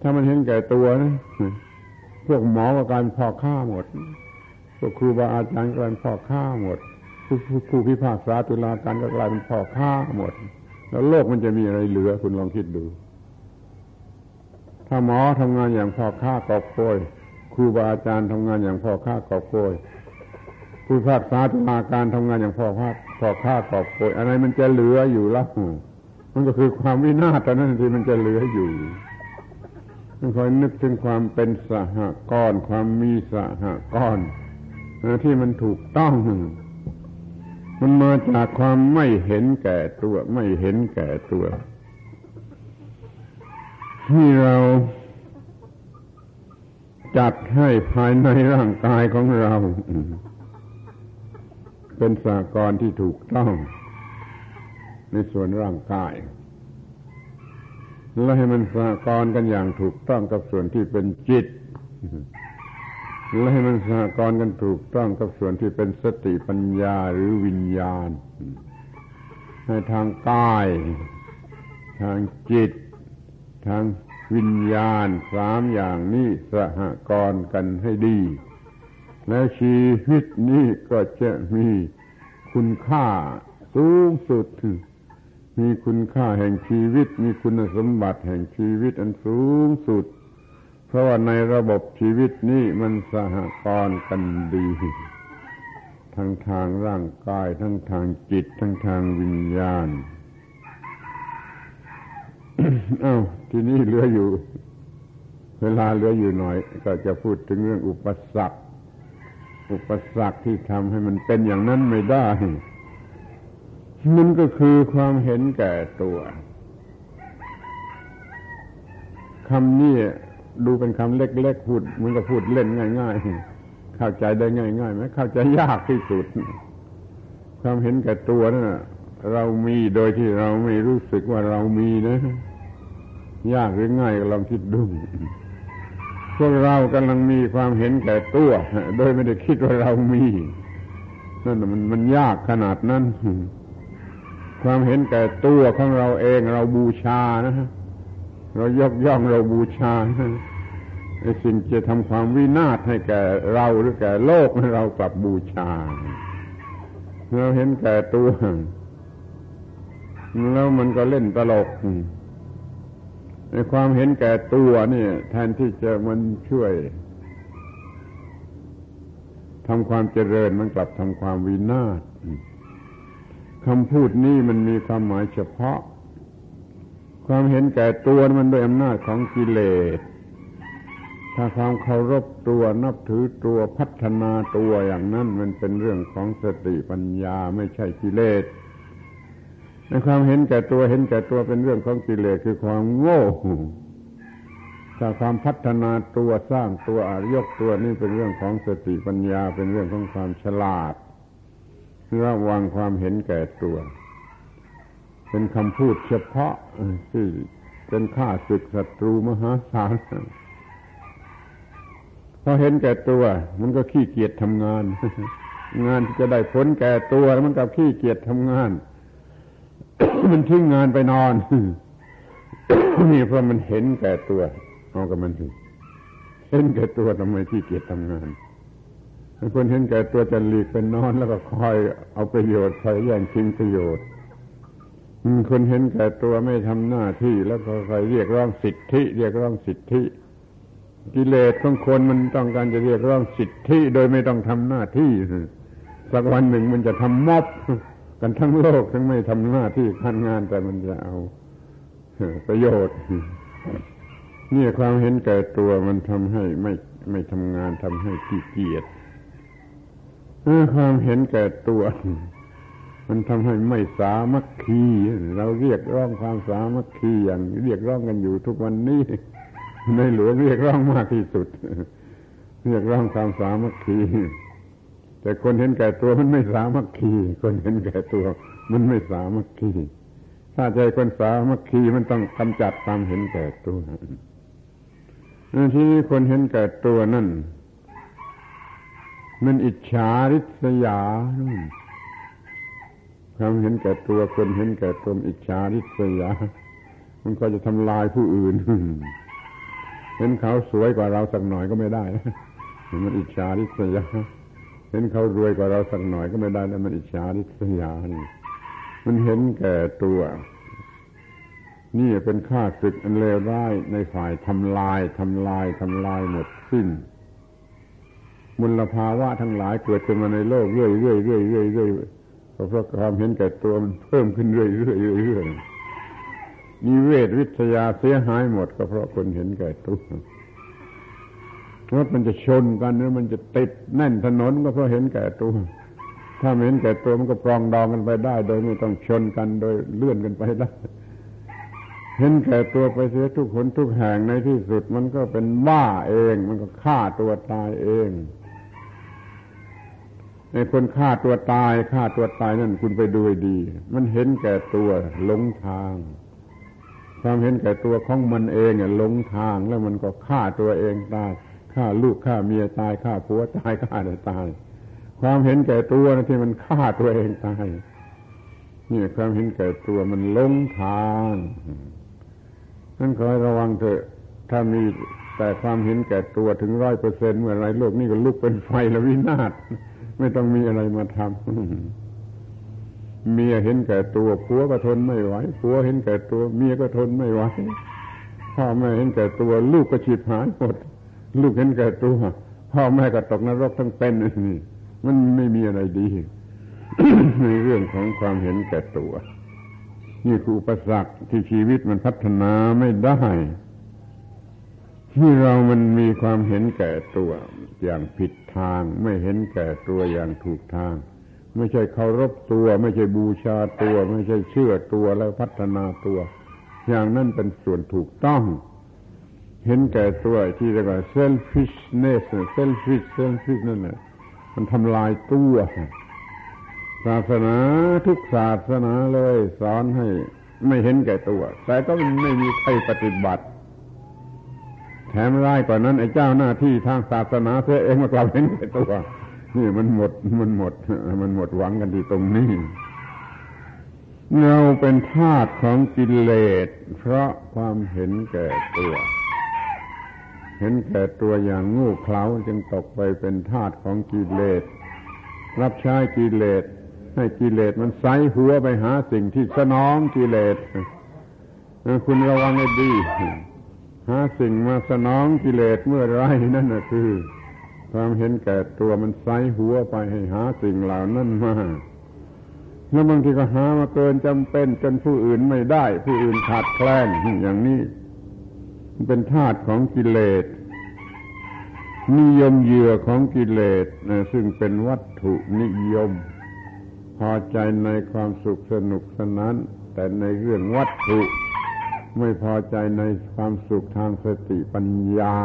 ถ้ามันเห็นแก่ตัวนะพวกหมอก็กายเป็นพ่อฆ่าหมด พวกครูบาอาจารย์ก็กายเป็นพ่อฆ่าหมดผู้พิพากษาตุลาการก็กลายเป็นพ่อฆ่าหมด แล้วโลกมันจะมีอะไรเหลือ คุณลองคิดดู ถ้าหมอทำงานอย่างพ่อฆ่ากอบโกยครูบาอาจารย์ทำงานอย่างพ่อฆ่ากอบโกยผู้พิพากษาตุลาการทำงานอย่างพ่อฆ่าพ่อฆ่ากอบโกยอะไรมันจะเหลืออยู่ล่ะมันก็คือความวินาศต่นั้นที่มันจะเหลืออยู่ คอยนึกถึงความเป็นสหกรณ์ความมีสหกรณ์ที่มันถูกต้อง มันมาจากความไม่เห็นแก่ตัว ไม่เห็นแก่ตัว ที่เราจัดให้ภายในร่างกายของเรา เป็นสากรณ์ที่ถูกต้อง ในส่วนร่างกาย แล้วให้มันสากรณ์กันอย่างถูกต้องกับส่วนที่เป็นจิต แล้วให้มันสากรณ์กันถูกต้องกับส่วนที่เป็นสติปัญญาหรือวิญญาณให้ทางกาย ทางจิต ทางวิญญาณสามอย่างนี้สหกรณ์กันให้ดี แล้วชีวิตนี้ก็จะมีคุณค่าสูงสุด มีคุณค่าแห่งชีวิต มีคุณสมบัติแห่งชีวิตอันสูงสุด เพราะว่าในระบบชีวิตนี้มันสหกรณ์กันดี ทั้งทางร่างกาย ทั้งทางจิต ทั้งทางวิญญาณอา้าวทีนี้เหลืออยู่ เวลาเหลืออยู่หน่อย ก็จะพูดถึงเรื่องอุปสรรค อุปสรรคที่ทำให้มันเป็นอย่างนั้นไม่ได้ มันก็คือความเห็นแก่ตัวคำนี้ดูเป็นคำเล็กๆพูดมันก็พูดเล่นง่าย ๆ เข้าใจได้ง่ายๆไหมเข้าใจยากที่สุด ความเห็นแก่ตัวนะ่ะเรามีโดยที่เราไม่รู้สึกว่าเรามีนะ ยากหรือง่ายลองคิดดูพวกเรากำลังมีความเห็นแก่ตัว โดยไม่ได้คิดว่าเรามีนั่นมันมันยากขนาดนั้น ความเห็นแก่ตัวของเราเองเราบูชานะฮะเรายกย่องเราบูชาไอ้สิ่งจะทำความวินาศให้แก่เราหรือแก่โลกเรากลับบูชา เราเห็นแก่ตัวแล้วมันก็เล่นตลกในความเห็นแก่ตัวนี่แทนที่จะมันช่วยทำความเจริญมันกลับทำความวินาศ คำพูดนี้มันมีความหมายเฉพาะ ความเห็นแก่ตัวมันด้วยอำนาจของกิเลส ถ้าความเคารพตัวนับถือตัวพัฒนาตัวอย่างนั้นมันเป็นเรื่องของสติปัญญาไม่ใช่กิเลสในความเห็นแก่ตัวเห็นแก่ตัวเป็นเรื่องของกิเลสคือความโง่ถ้าความพัฒนาตัวสร้างตัวอายกตัวนี่เป็นเรื่องของสติปัญญาเป็นเรื่องของความฉลาด ระวังความเห็นแก่ตัว เป็นคำพูดเฉพาะที่เป็นข้าศึกศัตรูมหาศาลพอเห็นแก่ตัว มันก็ขี้เกียจทำงาน งานที่จะได้ผลแก่ตัวมันกับขี้เกียจทำงาน มันทิ้งงานไปนอนนี่เพราะมันเห็นแก่ตัวเอากับมันสิเห็นแก่ตัวทำไมขี้เกียจทำงาน คนเห็นแก่ตัวจะหลีกเป็นนอนแล้วก็คอยเอาประโยชน์คอยแย่งชิงประโยชน์คนเห็นแก่ตัวไม่ทำหน้าที่แล้วก็คอยเรียกร้องสิทธิ เรียกร้องสิทธิ กิเลสของคนมันต้องการจะเรียกร้องสิทธิโดยไม่ต้องทำหน้าที่สักวันหนึ่งมันจะทำม็อบกันทั้งโลกทั้งไม่ทำหน้าที่ขั้นงานแต่มันจะเอาประโยชน์นี่ความเห็นแก่ตัวมันทำให้ไม่ไม่ทำงานทำให้ขี้เกียจ ความเห็นแก่ตัว มันทำให้ไม่สามัคคีเราเรียกร้องความสามัคคีอย่าง เรียกร้องกันอยู่ทุกวันนี้ในหลวงเรียกร้องมากที่สุด เรียกร้องความสามัคคีแต่คนเห็นแก่ตัวมันไม่สามัคคี คนเห็นแก่ตัว มันไม่สามัคคี ถ้าใจคนสามัคคีมันต้องกำจัดความเห็นแก่ตัวที่คนเห็นแก่ตัวนั่น มันอิจฉาริษยาความเห็นแก่ตัวคนเห็นแก่ตนอิจฉาริษยา มันก็จะทำลายผู้อื่น เห็นเขาสวยกว่าเราสักหน่อยก็ไม่ได้ มันอิจฉาริษยา เห็นเขารวยกว่าเราสักหน่อยก็ไม่ได้แล้วมันอิจฉาริษยานี่มันเห็นแก่ตัว นี่เป็นข้าศึกอันเลวร้ายในฝ่ายทำลายทำลายทำลายหมดสิ้น มลภาวะทั้งหลายเกิดขึ้นมาในโลกเรื่อยเรื่อยเรื่อยเรื่อยเรื่อยเพราะความเห็นแก่ตัวมันเพิ่มขึ้นเรื่อยเรื่อยเรื่อยมีเวทวิทยาเสียหายหมดก็เพราะคนเห็นแก่ตัวรถมันจะชนกันหรือมันจะติดแน่นถนนก็เพราะเห็นแก่ตัวถ้าไม่เห็นแก่ตัวมันก็ปรองดองกันไปได้ โดยไม่ต้องชนกันโดยเลื่อนกันไปได้เห็นแก่ตัวไปเสียทุกคนทุกแห่งในที่สุดมันก็เป็นบ้าเอง มันก็ฆ่าตัวตายเอง ไอ้คนฆ่าตัวตายฆ่าตัวตายนั่นคุณไปดูดี มันเห็นแก่ตัวหลงทาง ความเห็นแก่ตัวของมันเองหลงทางแล้วมันก็ฆ่าตัวเองตายฆ่าลูกฆ่าเมียตายฆ่าผัวตายฆ่าเด็ตาย ความเห็นแก่ตัวนะที่มันฆ่าตัวเองตายนี่ความเห็นแก่ตัวมันหลงทางนั่นขอให้ระวังเถอะถ้ามีแต่ความเห็นแก่ตัวถึงร้อยเปอร์เซ็นต์เมื่อไรโลกนี้ก็ลุกเป็นไฟและวินาศ ไม่ต้องมีอะไรมาทำเมียเห็นแก่ตัวผัวก็ทนไม่ไหวผัวเห็นแก่ตัว เมียก็ทนไม่ไหวพ่อแม่เห็นแก่ตัว ลูกก็ฉีดหายหมดลูกเห็นแก่ตัวพ่อแม่ก็ตกนรกทั้งเป็นนี่มันไม่มีอะไรดี ในเรื่องของความเห็นแก่ตัว นี่คืออุปสรรคที่ชีวิตมันพัฒนาไม่ได้ ที่เรามันมีความเห็นแก่ตัวอย่างผิดทาง ไม่เห็นแก่ตัวอย่างถูกทาง ไม่ใช่เคารพตัว ไม่ใช่บูชาตัว ไม่ใช่เชื่อตัวแล้วพัฒนาตัว อย่างนั้นเป็นส่วนถูกต้อง เห็นแก่ตัวที่เรียกว่า selfishness selfish selfish นั่นแหละมันทำลายตัวศาสนาทุกศาสนาเลย สอนให้ไม่เห็นแก่ตัว แต่ก็ไม่มีใครปฏิบัติ แถมร้ายกว่านั้นไอ้เจ้าหน้าที่ทางศาสนาเสียเองมากลับเห็นแก่ตัวนี่มันหมดมันหมด มันหมดหวังกันที่ตรงนี้เราเป็นทาสของกิเลสเพราะความเห็นแก่ตัว เห็นแก่ตัวอย่างงูเขลาจึงตกไปเป็นทาสของกิเลส รับใช้กิเลส ให้กิเลสมันไซหัวไปหาสิ่งที่สนองกิเลสคุณระวังให้ดี หาสิ่งมาสนองกิเลสเมื่อไรนั่นนะคือ ความเห็นแก่ตัวมันไซหัวไปให้หาสิ่งเหล่านั้นมาแล้วบางทีก็หามาเกินจำเป็น จนผู้อื่นไม่ได้ ผู้อื่นขาดแคลนอย่างนี้เป็นธาตุของกิเลสนิยมเหยื่อของกิเลสซึ่งเป็นวัตถุนิยม พอใจในความสุขสนุกสนานแต่ในเรื่องวัตถุ ไม่พอใจในความสุขทางสติปัญญา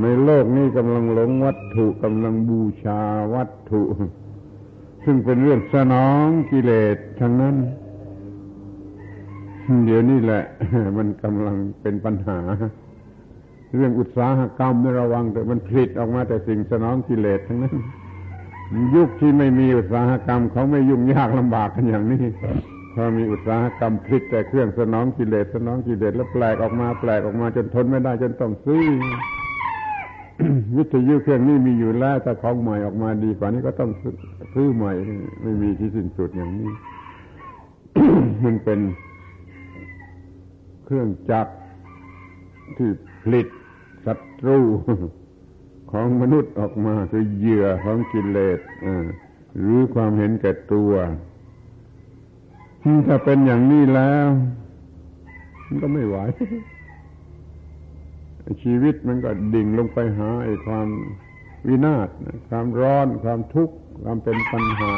ในโลกนี้กำลังหลงวัตถุกำลังบูชาวัตถุ ซึ่งเป็นเรื่องสนองกิเลสทั้งนั้น เดี๋ยวนี้แหละ มันกำลังเป็นปัญหา เรื่องอุตสาหกรรมนี่ระวังแต่มันผลิตออกมาแต่สิ่งสนองกิเลสทั้งนั้น ยุคที่ไม่มีอุตสาหกรรมเขาไม่ยุ่งยากลำบากกันอย่างนี้ พอมีอุตสาหกรรมผลิตแต่เครื่องสนองกิเลสสนองกิเลสแล้วแปลกออกมาแปลกออกมาจนทนไม่ได้จนต้องซื้อวิทยุเครื่องนี้มีอยู่แล้วแต่ของใหม่ออกมาดีกว่านี้ก็ต้องซื้อใหม่ ไม่มีที่สิ้นสุดอย่างนี้ มันเป็นเครื่องจักรที่ผลิตศัตรูของมนุษย์ออกมาคือเหยื่อของกิเลสหรือความเห็นแก่ตัว ถ้าเป็นอย่างนี้แล้ว มันก็ไม่ไหว ชีวิตมันก็ดิ่งลงไปหาไอ้ความวินาศความร้อนความทุกข์ความเป็นปัญหา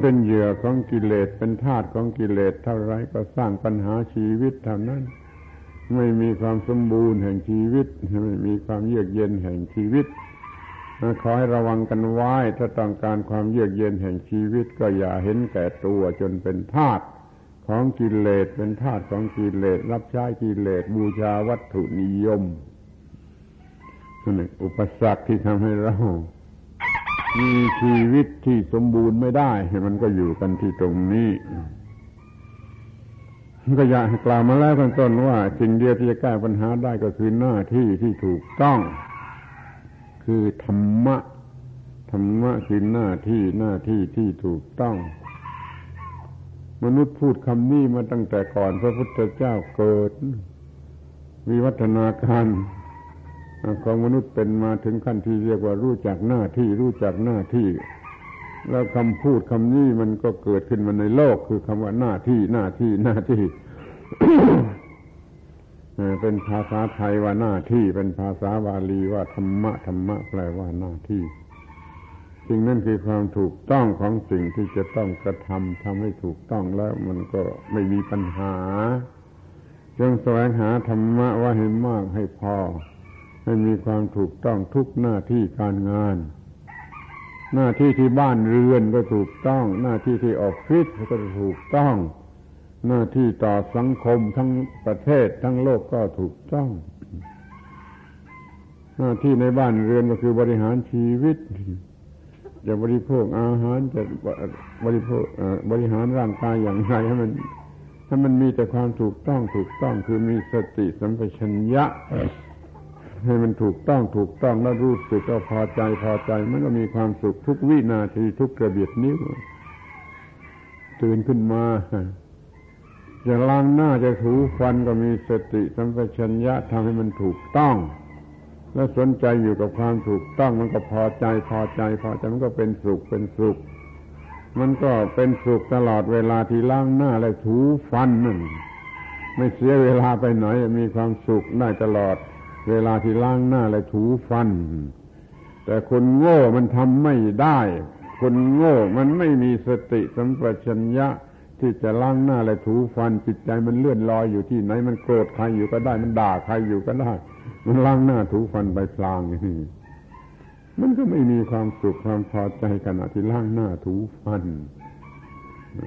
เป็นเหยื่อของกิเลสเป็นธาตุของกิเลสเท่าไรก็สร้างปัญหาชีวิตเท่านั้น ไม่มีความสมบูรณ์แห่งชีวิต ไม่มีความเยือกเย็นแห่งชีวิต ขอให้ระวังกันไว้ ถ้าต้องการความเยือกเย็นแห่งชีวิตก็อย่าเห็นแก่ตัวจนเป็นทาสของกิเลสเป็นทาสของกิเลสรับใช้กิเลสบูชาวัตถุนิยมนี่อุปสรรคที่ทำให้เรามีชีวิตที่สมบูรณ์ไม่ได้ มันก็อยู่กันที่ตรงนี้ก็อยากกล่าวมาแล้วข้างต้นว่า สิ่งเดียวที่จะแก้ปัญหาได้ก็คือหน้าที่ที่ถูกต้อง คือธรรมะ ธรรมะคือหน้าที่หน้าที่ที่ถูกต้อง มนุษย์พูดคำนี้มาตั้งแต่ก่อนพระพุทธเจ้าเกิด วิวัฒนาการของมนุษย์เป็นมาถึงขั้นที่เรียกว่ารู้จักหน้าที่รู้จักหน้าที่ แล้วคำพูดคำนี้มันก็เกิดขึ้นมาในโลก คือคำว่าหน้าที่หน้าที่หน้าที่ เป็นภาษาไทยว่าหน้าที่เป็นภาษาบาลีว่าธรรมะธรรมะแปลว่าหน้าที่สิ่งนั้นคือความถูกต้องของสิ่งที่จะต้องกระทำทำให้ถูกต้องแล้วมันก็ไม่มีปัญหาจงแสวงหาธรรมะว่าให้มากให้พอ ให้มีความถูกต้องทุกหน้าที่การงาน หน้าที่ที่บ้านเรือนก็ถูกต้อง หน้าที่ที่ออฟฟิศก็ถูกต้อง หน้าที่ต่อสังคมทั้งประเทศทั้งโลกก็ถูกต้อง หน้าที่ในบ้านเรือนก็คือบริหารชีวิต จะบริโภคอาหารจะบริโภคบริหารร่างกายอย่างไรให้มันให้มันมีแต่ความถูกต้องถูกต้องคือมีสติสัมปชัญญะให้มันถูกต้องถูกต้องแล้วรู้สึกก็พอใจพอใจ มันก็มีความสุขทุกวินาทีทุกกระเบียดนิ้วตื่นขึ้นมา จะล้างหน้าจะถูฟันก็มีสติสัมปชัญญะทำให้มันถูกต้อง แล้วสนใจอยู่กับความถูกต้องมันก็พอใจพอใจพอใจมันก็เป็นสุขเป็นสุข มันก็เป็นสุขตลอดเวลาที่ล้างหน้าและถูฟันนั่นไม่เสียเวลาไปไหนมีความสุขได้ตลอด เวลาที่ล้างหน้าและถูฟัน แต่คนโง่มันทำไม่ได้ คนโง่มันไม่มีสติสัมปชัญญะ ที่จะล้างหน้าและถูฟันจิตใจมันเลื่อนลอยอยู่ที่ไหน มันโกรธใครอยู่ก็ได้ มันด่าใครอยู่ก็ได้ มันล้างหน้าถูฟันไปพลางนี่มันก็ไม่มีความสุขความพอใจขณะที่ล้างหน้าถูฟัน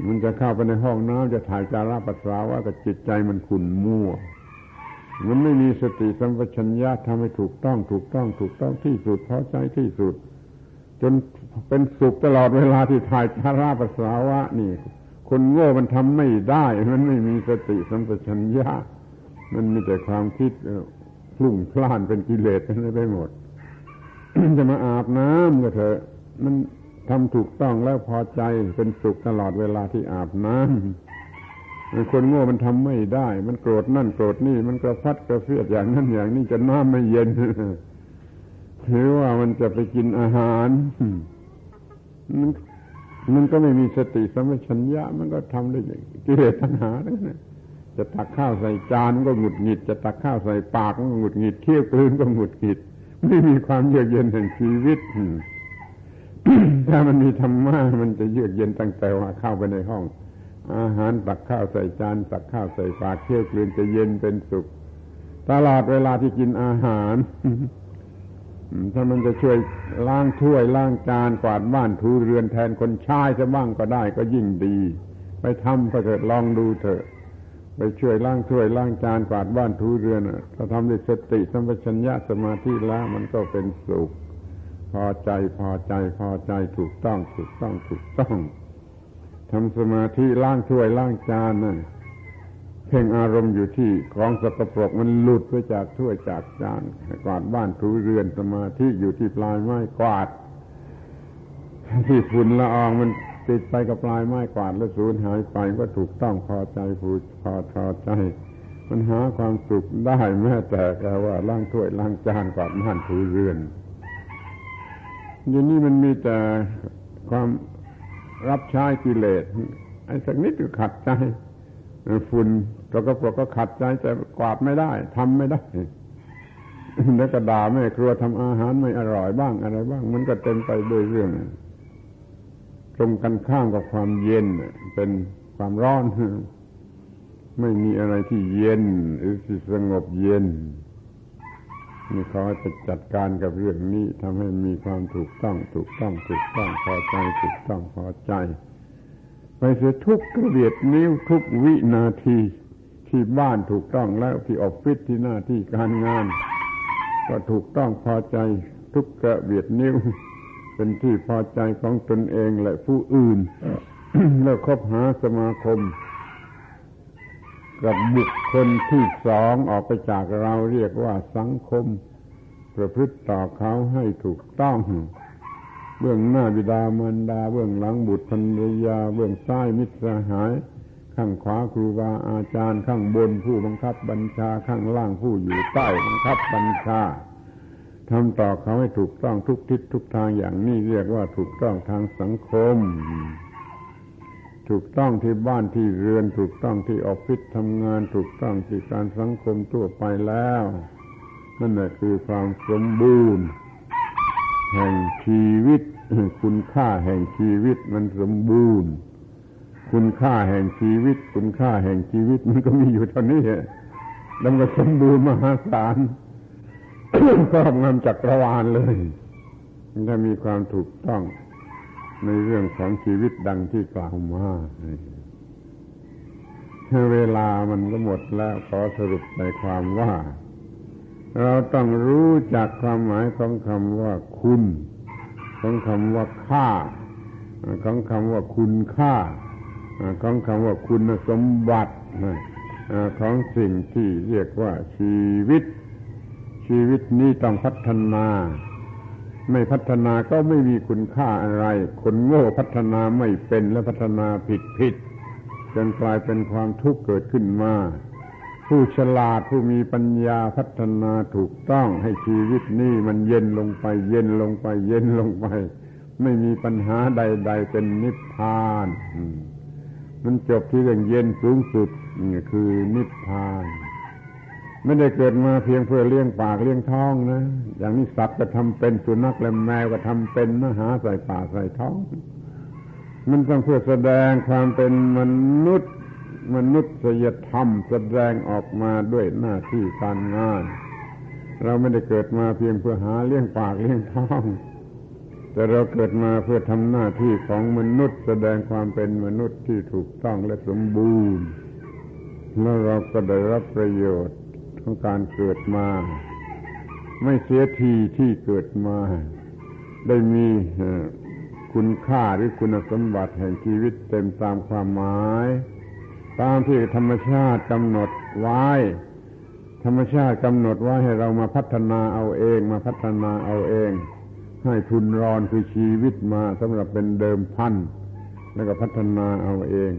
มันจะเข้าไปในห้องน้ำจะถ่ายจาระปัสสาวะกับจิตใจมันขุ่นมัวมันไม่มีสติสัมปชัญญะทำให้ถูกต้องถูกต้องถูกต้องที่สุดพอใจที่สุด จนเป็นสุขตลอดเวลาที่ถ่ายทาราปัสสาวะนี่ คนโง่มันทำไม่ได้ มันไม่มีสติสัมปชัญญะมันมีแต่ความคิดพลุ่งพล่านเป็นกิเลสไปหมด จะมาอาบน้ำก็เถอะ มันทำถูกต้องแล้วพอใจเป็นสุขตลอดเวลาที่อาบน้ำคนโง่มันทำไม่ได้ มันโกรธนั่นโกรธนี่ มันกระพัดกระเฟียดอย่างนั้นอย่างนี้จะน้ำไม่เย็นหรือว่ามันจะไปกินอาหารมัน มันก็ไม่มีสติสัมปชัญญะมันก็ทำได้กิเลสตัณหาเนี่ยจะตักข้าวใส่จานก็หงุดหงิด จะตักข้าวใส่ปากก็หงุดหงิดเคี้ยวกลืนก็หงุดหงิด ไม่มีความเยือกเย็นแห่งชีวิตถ้ามันมีธรรมะมันจะเยือกเย็นตั้งแต่ว่าเข้าไปในห้อง อาหารตักข้าวใส่จานตักข้าวใส่ปากเคี้ยวกลืนจะเย็นเป็นสุข ตลอดเวลาที่กินอาหาร ถ้ามันจะช่วยล้างถ้วยล้างจานกวาดบ้านถูเรือนแทนคนใช้จะบ้างก็ได้ก็ยิ่งดี ไปทำก็เถิดลองดูเถอะ ไปช่วยล้างถ้วยล้างจานกวาดบ้านถูเรือนถ้าทำด้วยสติสัมปชัญญะสมาธิแล้วมันก็เป็นสุข พอใจพอใจพอใจถูกต้องถูกต้องถูกต้องทำสมาธิล้างถ้วยล้างจานนั่น เพ่งอารมณ์อยู่ที่ของสกปรกมันหลุดไปจากถ้วยจากจานกวาดบ้านถูเรือนสมาธิอยู่ที่ปลายไม้กวาด ที่ฝุ่นละอองมันติดไปกับปลายไม้กวาดแล้วสูญหายไปก็ถูกต้องพอใจผูพอพอใจ มันหาความสุขได้แม้แต่แค่ว่าล้างถ้วยล้างจานกวาดบ้านถูเรือนอย่างนี้มันมีแต่ความรับใช้กิเลสไอ้สักนิดก็ขัดใจ ฝุ่นเราก็ปรกก็ขัดใจแต่กวาดไม่ได้ทำไม่ได้แล้วก็ด่าแม่ครัวทำอาหารไม่อร่อยบ้างอะไรบ้าง มันก็เต็มไปด้วยเรื่องตรงกันข้ามกับความเย็นเป็นความร้อน ไม่มีอะไรที่เย็น หรือที่สงบเย็นนี่เขาจะจัดการกับเรื่องนี้ทำให้มีความถูกต้อง ถูกต้อง ถูกต้องพอใจ ถูกต้องพอใจ ไปเสียทุกกระเบียดนิ้วทุกวินาทีที่บ้านถูกต้องแล้วที่ออฟฟิศที่หน้าที่การงาน ก็ถูกต้องพอใจทุกกระเบียดนิ้ว เป็นที่พอใจของตนเองและผู้อื่น แล้วคบหาสมาคม กับบุคคลที่สองออกไปจากเราเรียกว่าสังคม ประพฤติต่อเขาให้ถูกต้อง เบื้องหน้าบิดามารดา เบื้องหลังบุตรภรรยา เบื้องซ้ายมิตรสหาย ข้างขวาครูบาอาจารย์ ข้างบนผู้บังคับบัญชาข้างล่างผู้อยู่ใต้บังคับบัญชาทำต่อเขาให้ถูกต้องทุกทิศทุกทางอย่างนี้เรียกว่าถูกต้องทางสังคม ถูกต้องที่บ้านที่เรือน ถูกต้องที่ออฟฟิศทำงาน ถูกต้องที่การสังคมทั่วไปแล้ว นั่นแหละคือความสมบูรณ์ แห่งชีวิต คุณค่าแห่งชีวิตมันสมบูรณ์ คุณค่าแห่งชีวิต คุณค่าแห่งชีวิตมันก็มีอยู่เท่านี้แล้วก็สมบูรณ์มหาศาลครอบงำจักรวาลเลยถ้ามีความถูกต้องในเรื่องของชีวิตดังที่กล่าวมาเวลามันก็หมดแล้วขอสรุปในความว่า เราต้องรู้จักความหมายของคำว่าคุณ ของคำว่าค่า ของคำว่าคุณค่า ของคำว่าคุณสมบัติของสิ่งที่เรียกว่าชีวิต ชีวิตนี้ต้องพัฒนา ไม่พัฒนาก็ไม่มีคุณค่าอะไร คนโง่พัฒนาไม่เป็นและพัฒนาผิดผิดจนกลายเป็นความทุกข์เกิดขึ้นมา ผู้ฉลาดผู้มีปัญญาพัฒนาถูกต้องให้ชีวิตนี้มันเย็นลงไปเย็นลงไป เย็นลงไป ไม่มีปัญหาใด ๆ เป็นนิพพาน มันจบที่เรื่องเย็นสูงสุดนี่คือนิพพาน ไม่ได้เกิดมาเพียงเพื่อเลี้ยงปากเลี้ยงท้องนะ อย่างนี้สัตว์ก็ทำเป็นสุนัขและแมวก็ทำเป็นนะหาใส่ปากใส่ท้อง มันต้องเพื่อแสดงความเป็นมนุษย์ มนุษยธรรมแสดงออกมาด้วยหน้าที่การงาน เราไม่ได้เกิดมาเพียงเพื่อหาเลี้ยงปากเลี้ยงท้องแต่เราเกิดมาเพื่อทำหน้าที่ของมนุษย์ แสดงความเป็นมนุษย์ที่ถูกต้องและสมบูรณ์แล้วเราก็ได้รับประโยชน์ของการเกิดมา ไม่เสียทีที่เกิดมา ได้มีคุณค่าหรือคุณสมบัติแห่งชีวิตเต็มตามความหมาย ตามที่ธรรมชาติกำหนดไว้ ธรรมชาติกำหนดไว้ให้เรามาพัฒนาเอาเอง มาพัฒนาเอาเอง ให้ทุนรอนคือชีวิตมาสำหรับเป็นเดิมพันแล้วก็พัฒนาเอาเอง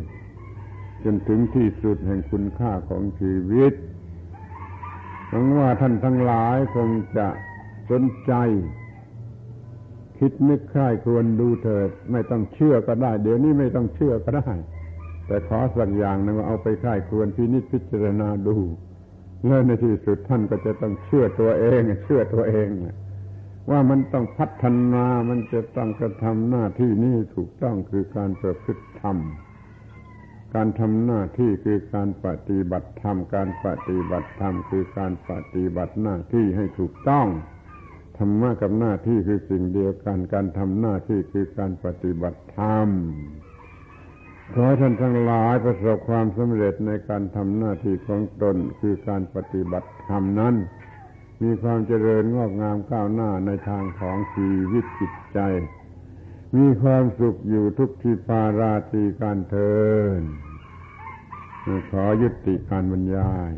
จนถึงที่สุดแห่งคุณค่าของชีวิตหวังว่าท่านทั้งหลายคงจะสนใจ คิดนึกใคร่ควรดูเถิด ไม่ต้องเชื่อก็ได้ เดี๋ยวนี้ไม่ต้องเชื่อก็ได้ แต่ขอสักอย่างนึงว่าเอาไปใคร่ควรพินิจพิจารณาดูแล้วในที่สุดท่านก็จะต้องเชื่อตัวเอง เชื่อตัวเองว่ามันต้องพัฒนามันจะต้องกระทำหน้าที่นี้ถูกต้องคือการประพฤติธรรม การทำหน้าที่คือการปฏิบัติธรรม การปฏิบัติธรรมคือการปฏิบัติหน้าที่ให้ถูกต้องธรรมะกับหน้าที่คือสิ่งเดียวกัน การทำหน้าที่คือการปฏิบัติธรรม ขอให้ท่านทั้งหลายประสบความสำเร็จในการทำหน้าที่ของตนคือการปฏิบัติธรรมนั้น มีความเจริญงอกงามก้าวหน้าในทางของชีวิตจิตใจ มีความสุขอยู่ทุกที่พาราตีการเทินขอยุติการบรรยาย